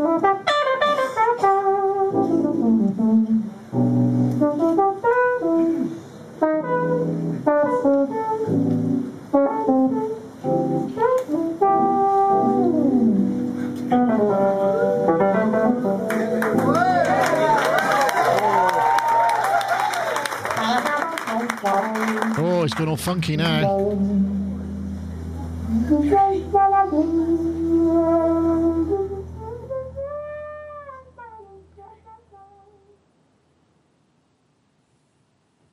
Oh, he's gone all funky now.